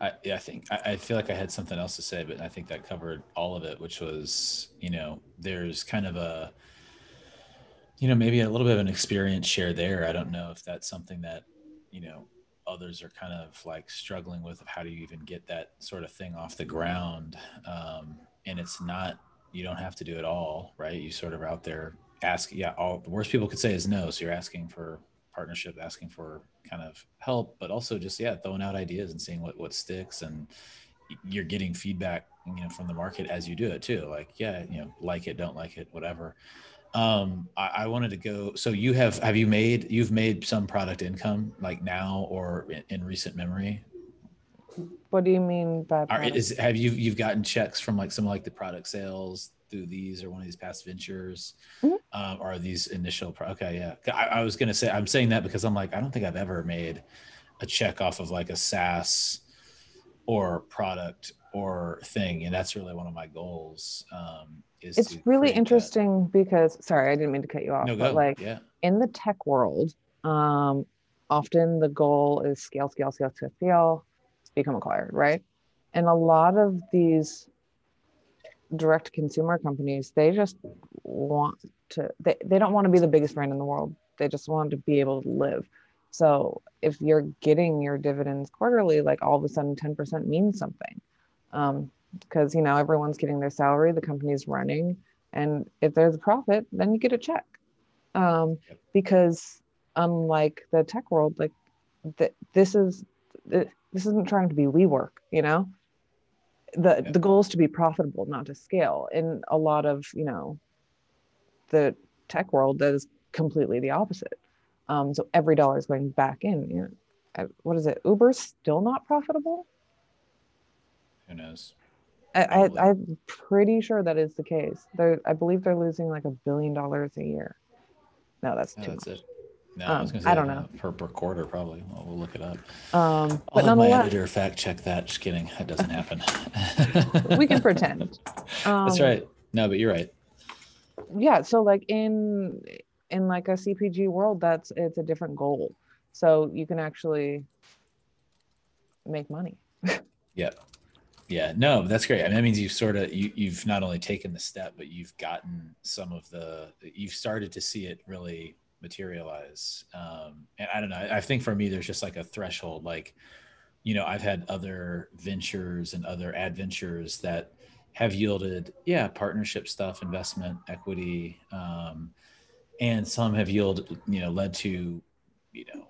[SPEAKER 1] I, yeah, I think I, I feel like I had something else to say, but I think that covered all of it, which was, you know, there's kind of a, you know, maybe a little bit of an experience share there. I don't know if that's something that, you know, others are kind of like struggling with of how do you even get that sort of thing off the ground. Um, and it's not, you don't have to do it all, right? You sort of out there asking, yeah, all the worst people could say is no. So you're asking for partnership, asking for kind of help, but also just yeah, throwing out ideas and seeing what what sticks, and you're getting feedback, you know, from the market as you do it too. Like yeah, you know, like it, don't like it, whatever. Um, I, I wanted to go. So you have have you made you've made some product income like now or in, in recent memory?
[SPEAKER 2] What do you mean by
[SPEAKER 1] Are, is have you you've gotten checks from like some like the product sales through these or one of these past ventures
[SPEAKER 2] Mhm.
[SPEAKER 1] um, or these initial pro- okay yeah I, I was gonna say i'm saying that because i'm like i don't think i've ever made a check off of like a saas or product or thing and that's really one of my goals um is
[SPEAKER 2] it's really
[SPEAKER 1] create that-
[SPEAKER 2] interesting because sorry, I didn't mean to cut you off,
[SPEAKER 1] no
[SPEAKER 2] but like
[SPEAKER 1] yeah
[SPEAKER 2] in the tech world, um, often the goal is scale, scale, scale, scale, scale, become acquired, right? And a lot of these direct consumer companies, they just want to, they, they don't want to be the biggest brand in the world. They just want to be able to live. So if you're getting your dividends quarterly, like all of a sudden 10% means something. Um, because you know everyone's getting their salary, the company's running, and if there's a profit, then you get a check. Um,
[SPEAKER 1] Yep.
[SPEAKER 2] because unlike the tech world, like th- this is th- this isn't trying to be WeWork, you know. The
[SPEAKER 1] Yep.
[SPEAKER 2] the goal is to be profitable, not to scale. In a lot of you know, the tech world, that is completely the opposite. Um, so every dollar is going back in. You know, I- what is it? Uber's still not profitable.
[SPEAKER 1] who knows
[SPEAKER 2] I, I, I'm pretty sure that is the case. They're, I believe they're losing like a billion dollars a year. No, that's
[SPEAKER 1] no,
[SPEAKER 2] too
[SPEAKER 1] that's
[SPEAKER 2] much.
[SPEAKER 1] it no i was
[SPEAKER 2] Um,
[SPEAKER 1] gonna say
[SPEAKER 2] I don't know.
[SPEAKER 1] per, per quarter probably well, we'll look it up
[SPEAKER 2] Um,
[SPEAKER 1] I'll
[SPEAKER 2] but
[SPEAKER 1] have my editor fact check that just kidding that doesn't happen
[SPEAKER 2] we can pretend. Um,
[SPEAKER 1] that's right no but you're right
[SPEAKER 2] Yeah. So like in in like a CPG world, that's it's a different goal. So you can actually make money.
[SPEAKER 1] yeah. Yeah. No, that's great. I mean, that means you've sort of you you've not only taken the step, but you've gotten some of the you've started to see it really materialize. Um, and I don't know. I, think for me, there's just like a threshold. Like, you know, I've had other ventures and other adventures that have yielded, yeah, partnership stuff, investment, equity, um, and some have yielded, you know, led to, you know,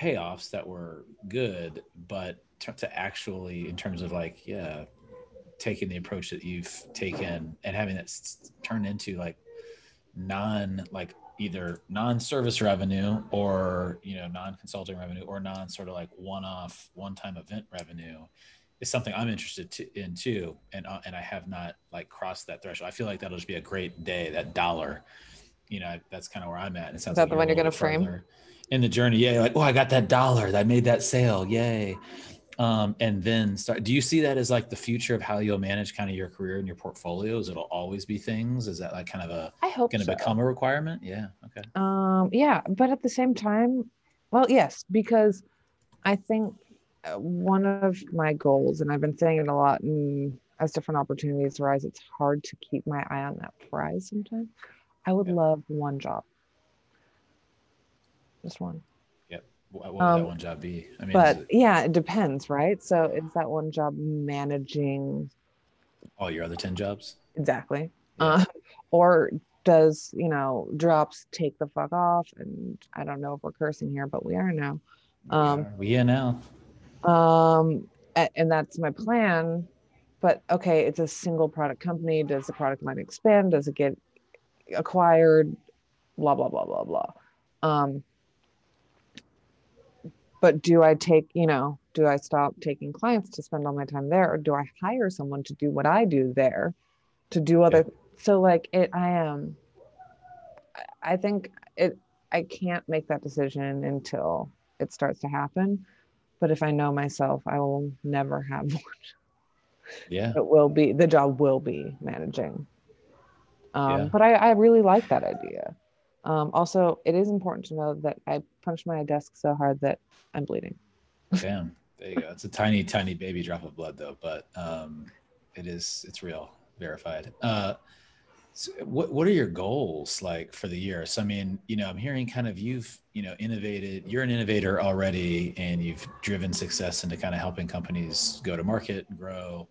[SPEAKER 1] payoffs that were good, but to, actually, in terms of like, yeah, taking the approach that you've taken and having that s- turn into like non, like either non-service revenue or you know non-consulting revenue or non sort of like one-off, one-time event revenue is something I'm interested to, in too, and uh, and I have not like crossed that threshold. I feel like that'll just be a great day, that dollar, you know, that's kind of where I'm at. And it sounds
[SPEAKER 2] Is that
[SPEAKER 1] like
[SPEAKER 2] the one you're gonna frame?
[SPEAKER 1] In the journey, yeah, like, oh, I got that dollar, I made that sale, yay. Um, and then start. Do you see that as like the future of how you'll manage kind of your career and your portfolios? It'll always be things. Is that like kind of a
[SPEAKER 2] I hope
[SPEAKER 1] going to
[SPEAKER 2] so.
[SPEAKER 1] become a requirement? Yeah. Okay.
[SPEAKER 2] Um, yeah, but at the same time, well, yes, because I think uh, one of my goals, and I've been saying it a lot, and as different opportunities arise, it's hard to keep my eye on that prize sometimes. I would
[SPEAKER 1] Yeah.
[SPEAKER 2] love one job, just one.
[SPEAKER 1] What, would
[SPEAKER 2] Um,
[SPEAKER 1] that one job be? I mean,
[SPEAKER 2] But
[SPEAKER 1] it
[SPEAKER 2] yeah, it depends, right? So is that one job managing
[SPEAKER 1] all your other 10 jobs?
[SPEAKER 2] exactly,
[SPEAKER 1] Yeah.
[SPEAKER 2] uh, or does you know drops take the fuck off? And I don't know if we're cursing here, but we are now. Um,
[SPEAKER 1] we are now.
[SPEAKER 2] um and that's my plan but okay it's a single product company does the product line expand does it get acquired blah blah blah blah blah um but do i take you know do i stop taking clients to spend all my time there or do i hire someone to do what i do there to do other so like it i am I- i think it i can't make that decision until it starts to happen but if I know myself, I will never have one.
[SPEAKER 1] Yeah.
[SPEAKER 2] It will be the job will be managing. Um,
[SPEAKER 1] Yeah.
[SPEAKER 2] But I, I really like that idea. Um, also, it is important to know that I punched my desk so hard that I'm bleeding.
[SPEAKER 1] Damn. There you go. It's a tiny, tiny baby drop of blood though, but um, it is, it's real, verified. Uh, so what what are your goals like for the year? So I mean, you know, I'm hearing kind of you've you know innovated. You're an innovator already, and you've driven success into kind of helping companies go to market and grow.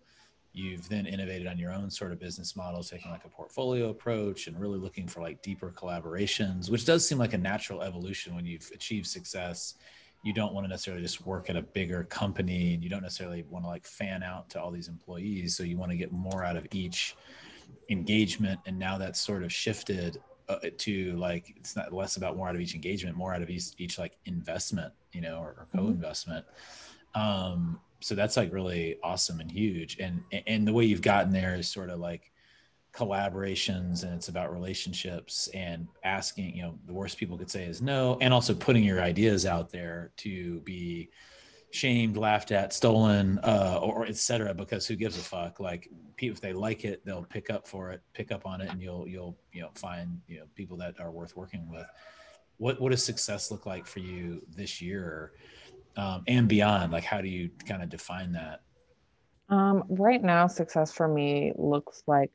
[SPEAKER 1] You've then innovated on your own sort of business model, taking like a portfolio approach and really looking for like deeper collaborations, which does seem like a natural evolution when you've achieved success. You don't want to necessarily just work at a bigger company, and you don't necessarily want to like fan out to all these employees. So you want to get more out of each engagement and now that's sort of shifted uh, to like it's not less about more out of each engagement more out of each, each like investment you know or, or co-investment um so that's like really awesome and huge. And and the way you've gotten there is sort of like collaborations and it's about relationships and asking you know the worst people could say is no and also putting your ideas out there to be shamed laughed at stolen uh or, or et cetera because who gives a fuck? Like people if they like it they'll pick up for it pick up on it and you'll you'll you know find you know people that are worth working with. What what does success look like for you this year um, and beyond like how do you kind of define that
[SPEAKER 2] Um, right now, success for me looks like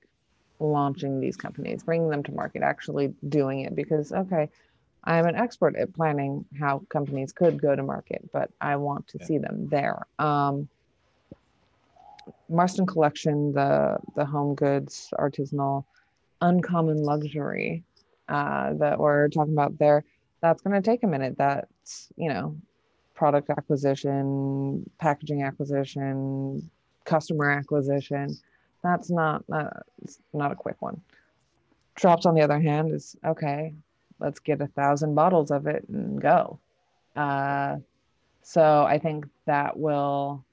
[SPEAKER 2] launching these companies, bringing them to market, actually doing it. Because, okay, I'm an expert at planning how companies could go to market, but I want to
[SPEAKER 1] Yeah.
[SPEAKER 2] see them there. Um, Marston Collection, the the home goods artisanal uncommon luxury uh, that we're talking about there, that's going to take a minute. That's you know, product acquisition, packaging acquisition, customer acquisition. That's not not a quick one. Drops on the other hand is okay. Let's get a thousand bottles of it and go. Uh, so I think that will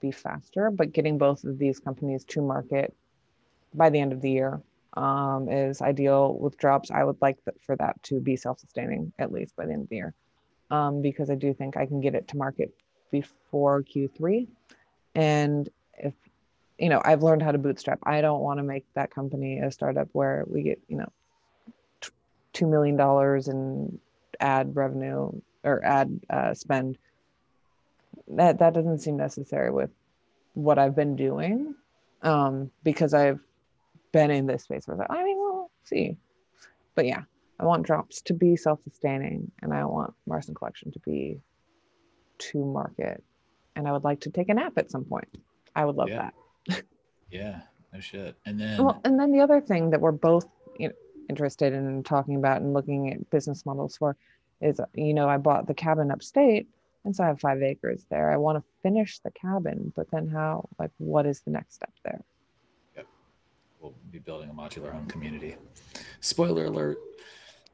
[SPEAKER 2] be faster, but getting both of these companies to market by the end of the year um, is ideal with drops. I would like for that to be self-sustaining at least by the end of the year, um, because I do think I can get it to market before Q3. And if you know, I've learned how to bootstrap. I don't want to make that company a startup where we get you know t- two million dollars in ad revenue or ad uh, spend. That that doesn't seem necessary with what I've been doing, um, because I've been in this space for that. I mean, we'll see. But yeah, I want drops to be self-sustaining, and I want Marston Collection to be to market. And I would like to take a nap at some point. I would love
[SPEAKER 1] Yeah.
[SPEAKER 2] that.
[SPEAKER 1] yeah no shit and then
[SPEAKER 2] Well, and then the other thing that we're both you know, interested in talking about and looking at business models for is, you know, I bought the cabin upstate, and so I have five acres there. I want to finish the cabin, but then how? Like, what is the next step there? Yep.
[SPEAKER 1] We'll be building a modular home community. Spoiler alert.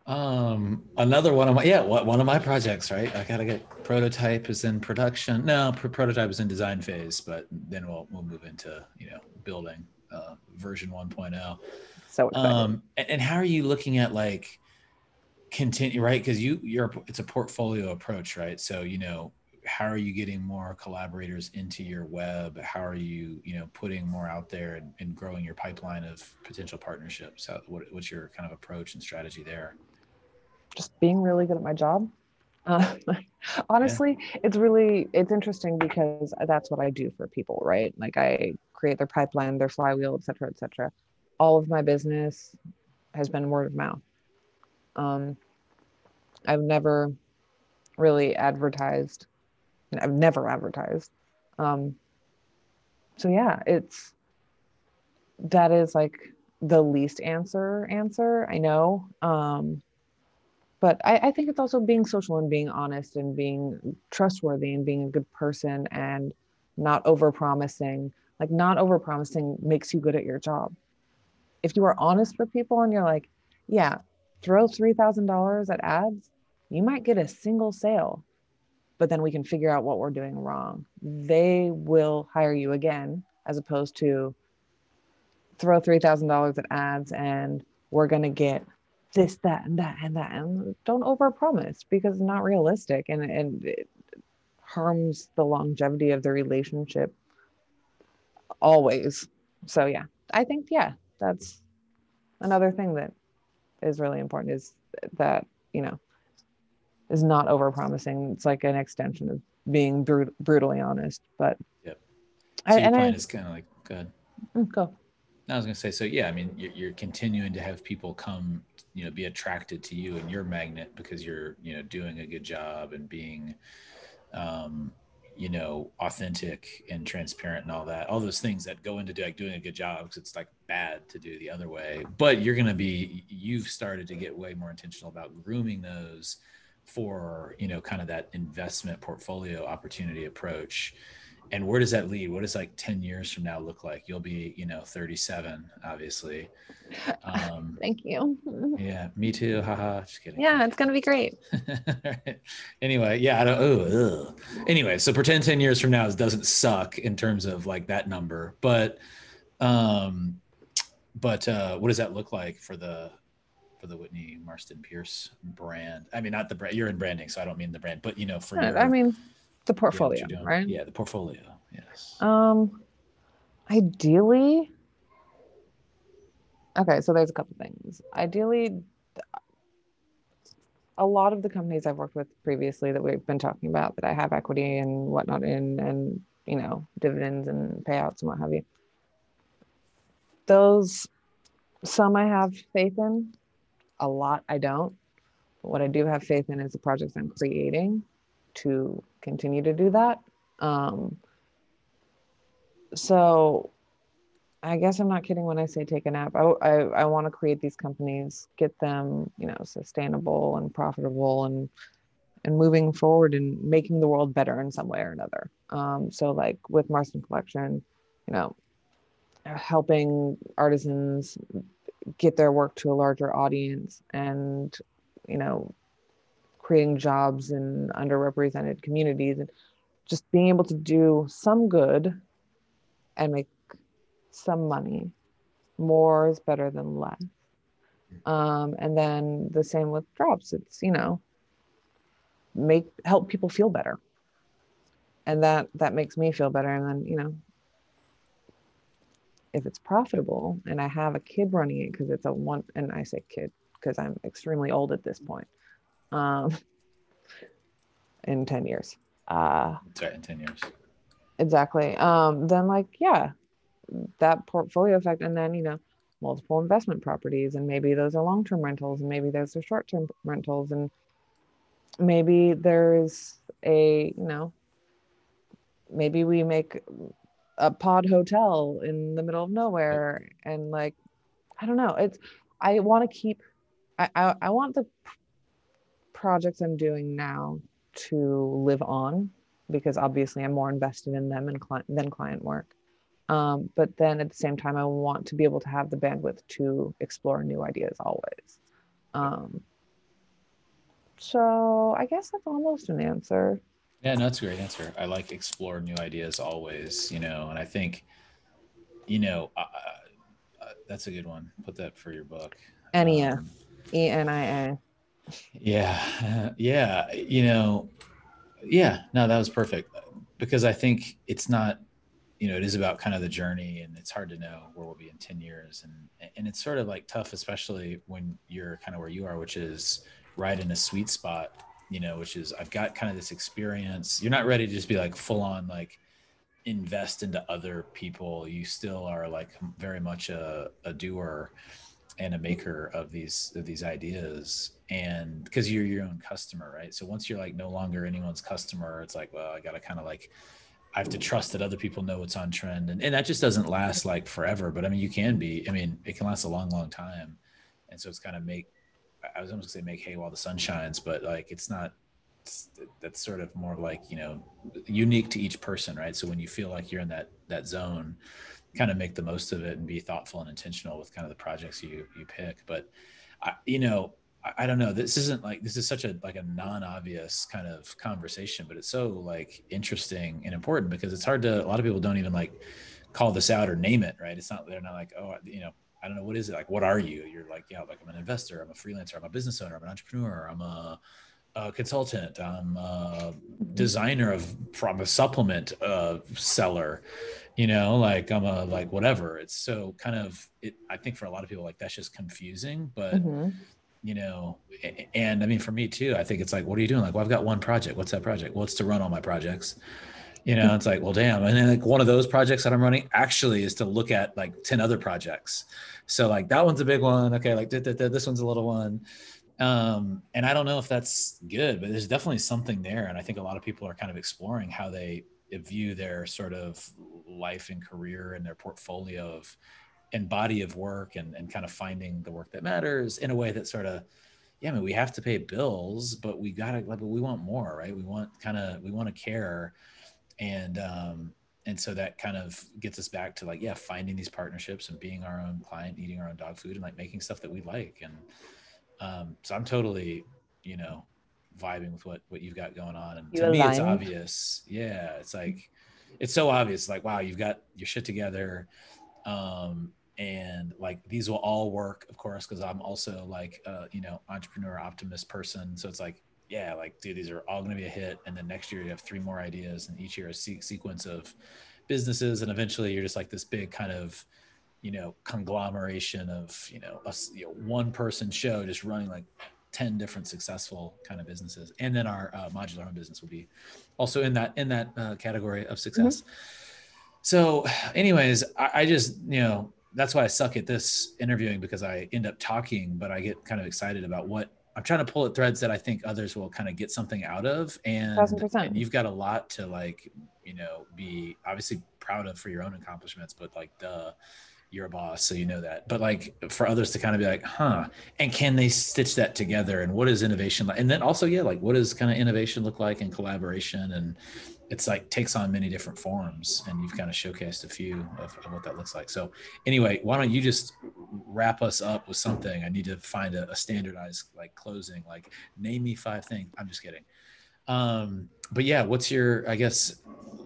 [SPEAKER 1] Um, another one of my yeah, one of my projects, right? I gotta get prototype is in production. No, pr- prototype is in design phase, but then we'll we'll move into you know building uh, version 1.0.
[SPEAKER 2] So excited.
[SPEAKER 1] Um, and, and how are you looking at like continue right? Because you you're it's a portfolio approach, right? So you know how are you getting more collaborators into your web how are you you know putting more out there and, and growing your pipeline of potential partnerships How, what, what's your kind of approach and strategy there
[SPEAKER 2] just being really good at my job uh, honestly yeah. it's really it's interesting because that's what i do for people right like i create their pipeline their flywheel et cetera et cetera all of my business has been word of mouth um, i've never really advertised I've never advertised. Um, so yeah, it's that is like the least answer answer. I know. Um, but I, I think it's also being social and being honest and being trustworthy and being a good person and not over promising. Like not over promising makes you good at your job. If you are honest with people and you're like, yeah, throw three thousand dollars at ads, you might get a single sale but then we can figure out what we're doing wrong. They will hire you again as opposed to throw $3,000 at ads and we're going to get this, that, and that, and that. And don't overpromise because it's not realistic and, and it harms the longevity of the relationship always. So, yeah, I think, yeah, that's another thing that is really important is that, you know, is not over promising. It's like an extension of being brut- brutally honest. But
[SPEAKER 1] yep. So I, your plan I, is kind of like good.
[SPEAKER 2] Mm, go.
[SPEAKER 1] I was gonna say so. Yeah, I mean, you're, you're continuing to have people come, you know, be attracted to you and your magnet because you're, you know, doing a good job and being, um, you know, authentic and transparent and all that. All those things that go into like doing a good job because it's like bad to do the other way. But you're gonna be, you've started to get way more intentional about grooming those for you know kind of that investment portfolio opportunity approach and where does that lead? What does like 10 years from now look like? You'll be you know 37 obviously.
[SPEAKER 2] Um thank you.
[SPEAKER 1] yeah me too haha just kidding.
[SPEAKER 2] Yeah it's gonna be great.
[SPEAKER 1] Anyway yeah i don't oh anyway so pretend 10 years from now doesn't suck in terms of like that number but um but uh what does that look like for the for the Whitney Marston Pierce brand. I mean, not the brand. You're in branding, so I don't mean the brand, but you know, for your,
[SPEAKER 2] I mean, the portfolio, right?
[SPEAKER 1] Yeah, the portfolio. Yes.
[SPEAKER 2] Um, ideally. Okay, so there's a couple things. Ideally, a lot of the companies I've worked with previously that we've been talking about that I have equity and whatnot in, and you know, dividends and payouts and what have you. Those some I have faith in, a lot I don't. But what I do have faith in is the projects I'm creating to continue to do that. Um, so I guess I'm not kidding when I say take a nap. I, I, I want to create these companies, get them, you know, sustainable and profitable and and moving forward and making the world better in some way or another. Um, so like with Marston Collection, you know, helping artisans get their work to a larger audience and you know creating jobs in underrepresented communities and just being able to do some good and make some money. More is better than less. Um, and then the same with drops it's you know make help people feel better. And that that makes me feel better. And then you know if it's profitable and I have a kid running it because it's a one, and I say kid because I'm extremely old at this point, um, in 10 years. Uh,
[SPEAKER 1] right, in 10 years.
[SPEAKER 2] Exactly. Um, then, like, yeah, that portfolio effect. And then, you know, multiple investment properties, and maybe those are long term rentals, and maybe those are short term rentals, and maybe there's a, you know, maybe we make a pod hotel in the middle of nowhere and like i don't know it's i want to keep I, I, I want the projects i'm doing now to live on because obviously i'm more invested in them and client than client work um, but then at the same time i want to be able to have the bandwidth to explore new ideas always um, so i guess that's almost an answer
[SPEAKER 1] yeah, no, that's a great answer. I like explore new ideas always, you know, and I think, you know, uh, that's a good one. Put that for your book.
[SPEAKER 2] Enia,
[SPEAKER 1] Um,
[SPEAKER 2] E N I A.
[SPEAKER 1] yeah, uh, yeah. You know, yeah. No, that was perfect because I think it's not. You know, it is about kind of the journey, and it's hard to know where we'll be in ten years, and and it's sort of like tough, especially when you're kind of where you are, which is right in a sweet spot. You know, which is I've got kind of this experience. You're not ready to just be like full on like invest into other people. You still are like very much a, a doer and a maker of these of these ideas and because you're your own customer right? So once you're like no longer anyone's customer it's like well i gotta kind of like i have to trust that other people know what's on trend and, and that just doesn't last like forever but i mean you can be i mean it can last a long long time and so it's kind of make i was almost gonna say make hay while the sun shines but like it's not that's sort of more like you know unique to each person right? So when you feel like you're in that that zone kind of make the most of it and be thoughtful and intentional with kind of the projects you you pick but I, you know I, don't know this isn't like this is such a like a non-obvious kind of conversation but it's so like interesting and important because it's hard to a lot of people don't even like call this out or name it right it's not they're not like oh you know I don't know what is it like what are you you're like yeah like I'm an investor I'm a freelancer I'm a business owner I'm an entrepreneur I'm a a consultant. I'm a designer of from a supplement uh, seller. You know, like I'm a like whatever. It's so kind of it. I think for a lot of people, like that's just confusing. But
[SPEAKER 2] Mhm.
[SPEAKER 1] You know, and I mean for me too. I think it's like, what are you doing? Like, well, I've got one project. What's that project? Well, it's to run all my projects. You know, it's like, well, damn. And then like one of those projects that I'm running actually is to look at like 10 other projects. So like that one's a big one. Okay, like th- th- th- this one's a little one um and i don't know if that's good but there's definitely something there and i think a lot of people are kind of exploring how they view their sort of life and career and their portfolio of and body of work and, and kind of finding the work that matters in a way that sort of yeah I mean we have to pay bills but we gotta like but we want more right we want kind of we want to care and um and so that kind of gets us back to like yeah finding these partnerships and being our own client eating our own dog food and like making stuff that we like and um, so I'm totally, you know, vibing with what what you've got going on. And
[SPEAKER 2] You
[SPEAKER 1] to me, it's obvious. Yeah, it's like it's so obvious. Like, wow, you've got your shit together. Um, and like these will all work, of course, because I'm also like uh, you know, entrepreneur optimist person. So it's like, yeah, like dude, these are all gonna be a hit. And then next year you have three more ideas, and each year a se- sequence of businesses, and eventually you're just like this big kind of you know conglomeration of you know a you know, one person show just running like 10 different successful kind of businesses and then our uh, modular home business will be also in that in that uh, category of success so anyways I, I just you know that's why i suck at this interviewing because i end up talking but i get kind of excited about what i'm trying to pull at threads that i think others will kind of get something out of and, and you've got a lot to like you know be obviously proud of for your own accomplishments but like the you're a boss so you know that. But like for others to kind of be like huh and can they stitch that together and what is innovation like and then also yeah like what does kind of innovation look like in collaboration and it's like takes on many different forms and you've kind of showcased a few of, of what that looks like so anyway why don't you just wrap us up with something i need to find a, a standardized like closing like name me five things i'm just kidding um but yeah what's your i guess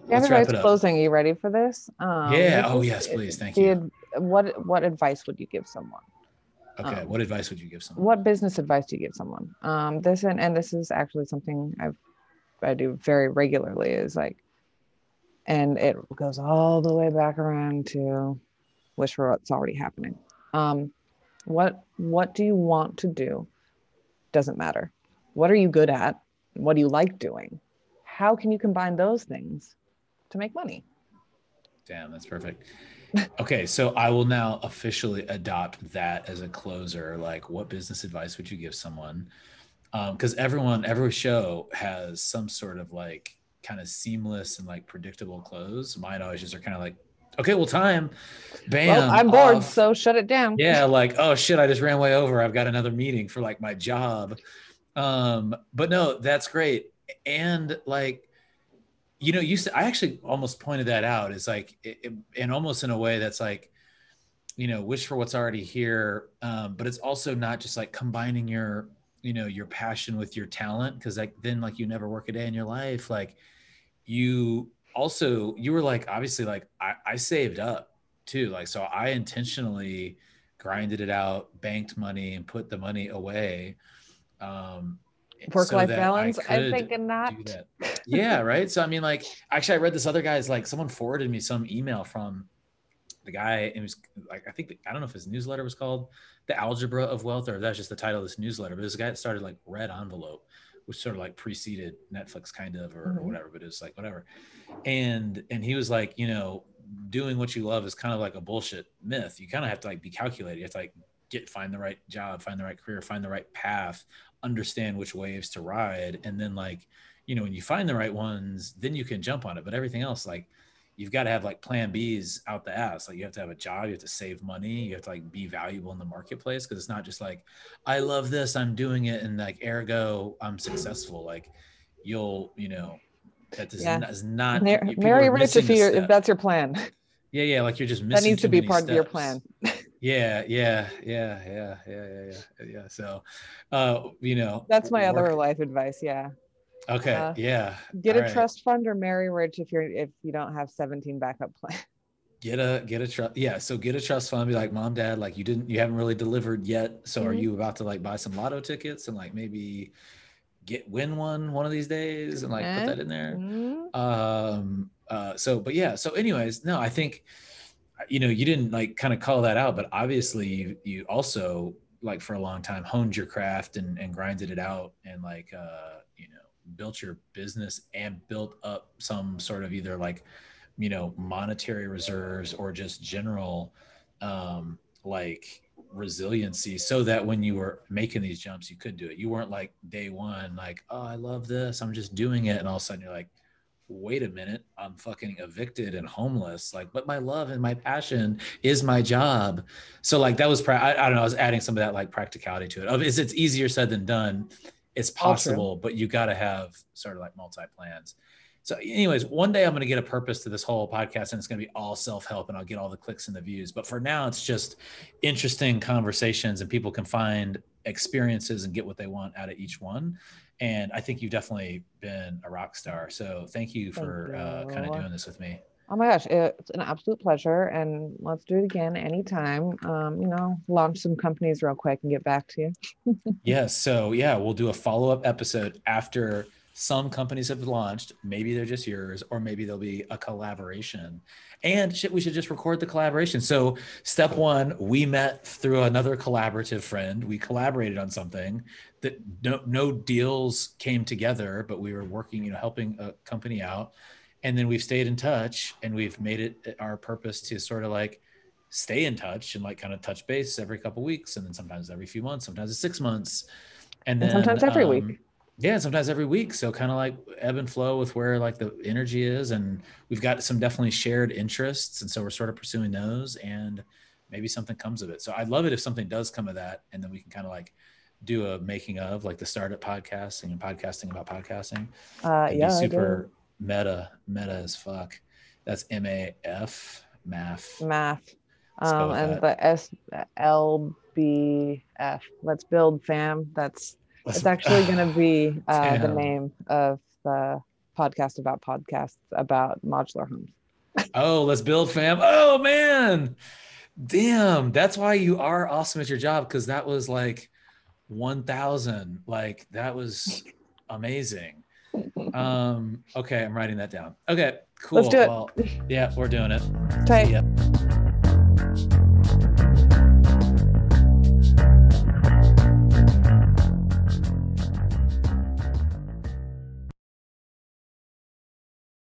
[SPEAKER 1] let's wrap it up
[SPEAKER 2] closing. Are you ready for this? Um,
[SPEAKER 1] Yeah. Oh, yes, please. Thank you.
[SPEAKER 2] ad- What what advice would you give someone?
[SPEAKER 1] okay
[SPEAKER 2] um,
[SPEAKER 1] what advice would you give someone
[SPEAKER 2] What business advice do you give someone? Um, this and, and this is actually something I've I do very regularly. Is like, and it goes all the way back around to wish for what's already happening. Um, what what do you want to do? Doesn't matter. What are you good at? What do you like doing? How can you combine those things to make money?
[SPEAKER 1] Damn, that's perfect. Okay, so I will now officially adopt that as a closer. Like, what business advice would you give someone? Because everyone, every show has some sort of like kind of seamless and like predictable close. Mine always just are kind of like, okay, well, time, bam.
[SPEAKER 2] well, I'm bored,
[SPEAKER 1] off.
[SPEAKER 2] so shut it down.
[SPEAKER 1] yeah like oh shit i just ran way over i've got another meeting for like my job um but no that's great and like you know you said i actually almost pointed that out it's like it, it- and almost in a way that's like you know wish for what's already here um but it's also not just like combining your you know your passion with your talent because like then like you never work a day in your life like you also you were like obviously like I, I saved up too. Like, so I intentionally grinded it out, banked money, and put the money away. Um,
[SPEAKER 2] Work life
[SPEAKER 1] that
[SPEAKER 2] balance.
[SPEAKER 1] I
[SPEAKER 2] I'm thinking not.
[SPEAKER 1] that. Yeah, right. So I mean, like, actually, I read this other guy's like someone forwarded me some email from the guy. It was like I think I don't know if his newsletter was called "The Algebra of Wealth" or that's just the title of this newsletter. But this guy that started like Red Envelope, which sort of like preceded Netflix, kind of, or, or
[SPEAKER 2] Mhm.
[SPEAKER 1] whatever. But it's like whatever. And and he was like, you know, doing what you love is kind of like a bullshit myth. You kind of have to like be calculated. You have to like get find the right job, find the right career, find the right path, understand which waves to ride, and then like, you know, when you find the right ones, then you can jump on it. But everything else, like, you've got to have like plan B's out the ass. Like you have to have a job, you have to save money, you have to like be valuable in the marketplace because it's not just like, I love this, I'm doing it, and like ergo I'm successful. Like you'll, you know, that does
[SPEAKER 2] Yeah.
[SPEAKER 1] not, is not
[SPEAKER 2] Mar- Marry rich if you if that's your plan.
[SPEAKER 1] Yeah, yeah, like you're just
[SPEAKER 2] That
[SPEAKER 1] missing.
[SPEAKER 2] needs to be part of your plan.
[SPEAKER 1] Yeah, yeah, yeah, yeah, yeah, yeah, yeah, yeah. So, uh, you know,
[SPEAKER 2] That's my other life advice. Yeah.
[SPEAKER 1] Okay,
[SPEAKER 2] uh,
[SPEAKER 1] yeah.
[SPEAKER 2] Get
[SPEAKER 1] all
[SPEAKER 2] a
[SPEAKER 1] right.
[SPEAKER 2] trust fund or marry rich if you're if you don't have 17 backup plans.
[SPEAKER 1] Get a get a trust. Yeah, so get a trust fund. Be like, mom, dad, like you didn't, you haven't really delivered yet. So are
[SPEAKER 2] Mhm.
[SPEAKER 1] you about to like buy some lotto tickets and like maybe get win one one of these days and like put that in there?
[SPEAKER 2] Mm,
[SPEAKER 1] um uh so but yeah so anyways no i think you know you didn't like kind of call that out but obviously you you also like for a long time honed your craft and and grinded it out and like uh you know built your business and built up some sort of either like you know monetary reserves or just general um like resiliency so that when you were making these jumps you could do it. You weren't like day one like oh i love this. I'm just doing it. And all of a sudden you're like wait a minute. I'm fucking evicted and homeless. Like but my love and my passion is my job. So like that was I, I don't know i was adding some of that like practicality to it. Of it's, it's easier said than done it's possible but you got to have sort of like multi plans so anyways one day i'm going to get a purpose to this whole podcast and it's going to be all self-help and i'll get all the clicks and the views. But for now it's just interesting conversations and people can find experiences and get what they want out of each one. And i think you've definitely been a rock star. So thank you
[SPEAKER 2] Thank
[SPEAKER 1] for uh, kind of doing this with me
[SPEAKER 2] Oh my gosh, it's an absolute pleasure. And let's do it again anytime. Um, you know, launch some companies real quick and get back to you.
[SPEAKER 1] yes so yeah we'll do a follow-up episode after some companies have launched maybe they're just yours or maybe there'll be a collaboration and shit we should just record the collaboration so step one we met through another collaborative friend we collaborated on something that no, no deals came together but we were working you know helping a company out and then we've stayed in touch and we've made it our purpose to sort of like stay in touch and like kind of touch base every couple weeks and then sometimes every few months sometimes it's six months. And then
[SPEAKER 2] And sometimes every week.
[SPEAKER 1] um, yeah sometimes every week. So kind of like ebb and flow with where like the energy is and we've got some definitely shared interests and so we're sort of pursuing those and maybe something comes of it. So i'd love it if something does come of that and then we can kind of like do a making of like the startup podcasting and podcasting about podcasting.
[SPEAKER 2] Uh,
[SPEAKER 1] It'd
[SPEAKER 2] yeah,
[SPEAKER 1] super meta meta as fuck that's m-a-f math
[SPEAKER 2] math. Um, and
[SPEAKER 1] that.
[SPEAKER 2] the S L B F. Let's build fam. That's it's actually going to be uh, the name of the podcast about podcasts about modular homes.
[SPEAKER 1] Oh, let's build fam. Oh man. Damn. That's why you are awesome at your job because that was like 1000. Like that was amazing. Um okay, I'm writing that down. Okay, cool.
[SPEAKER 2] Let's do it.
[SPEAKER 1] Well, yeah, we're doing it. Ya.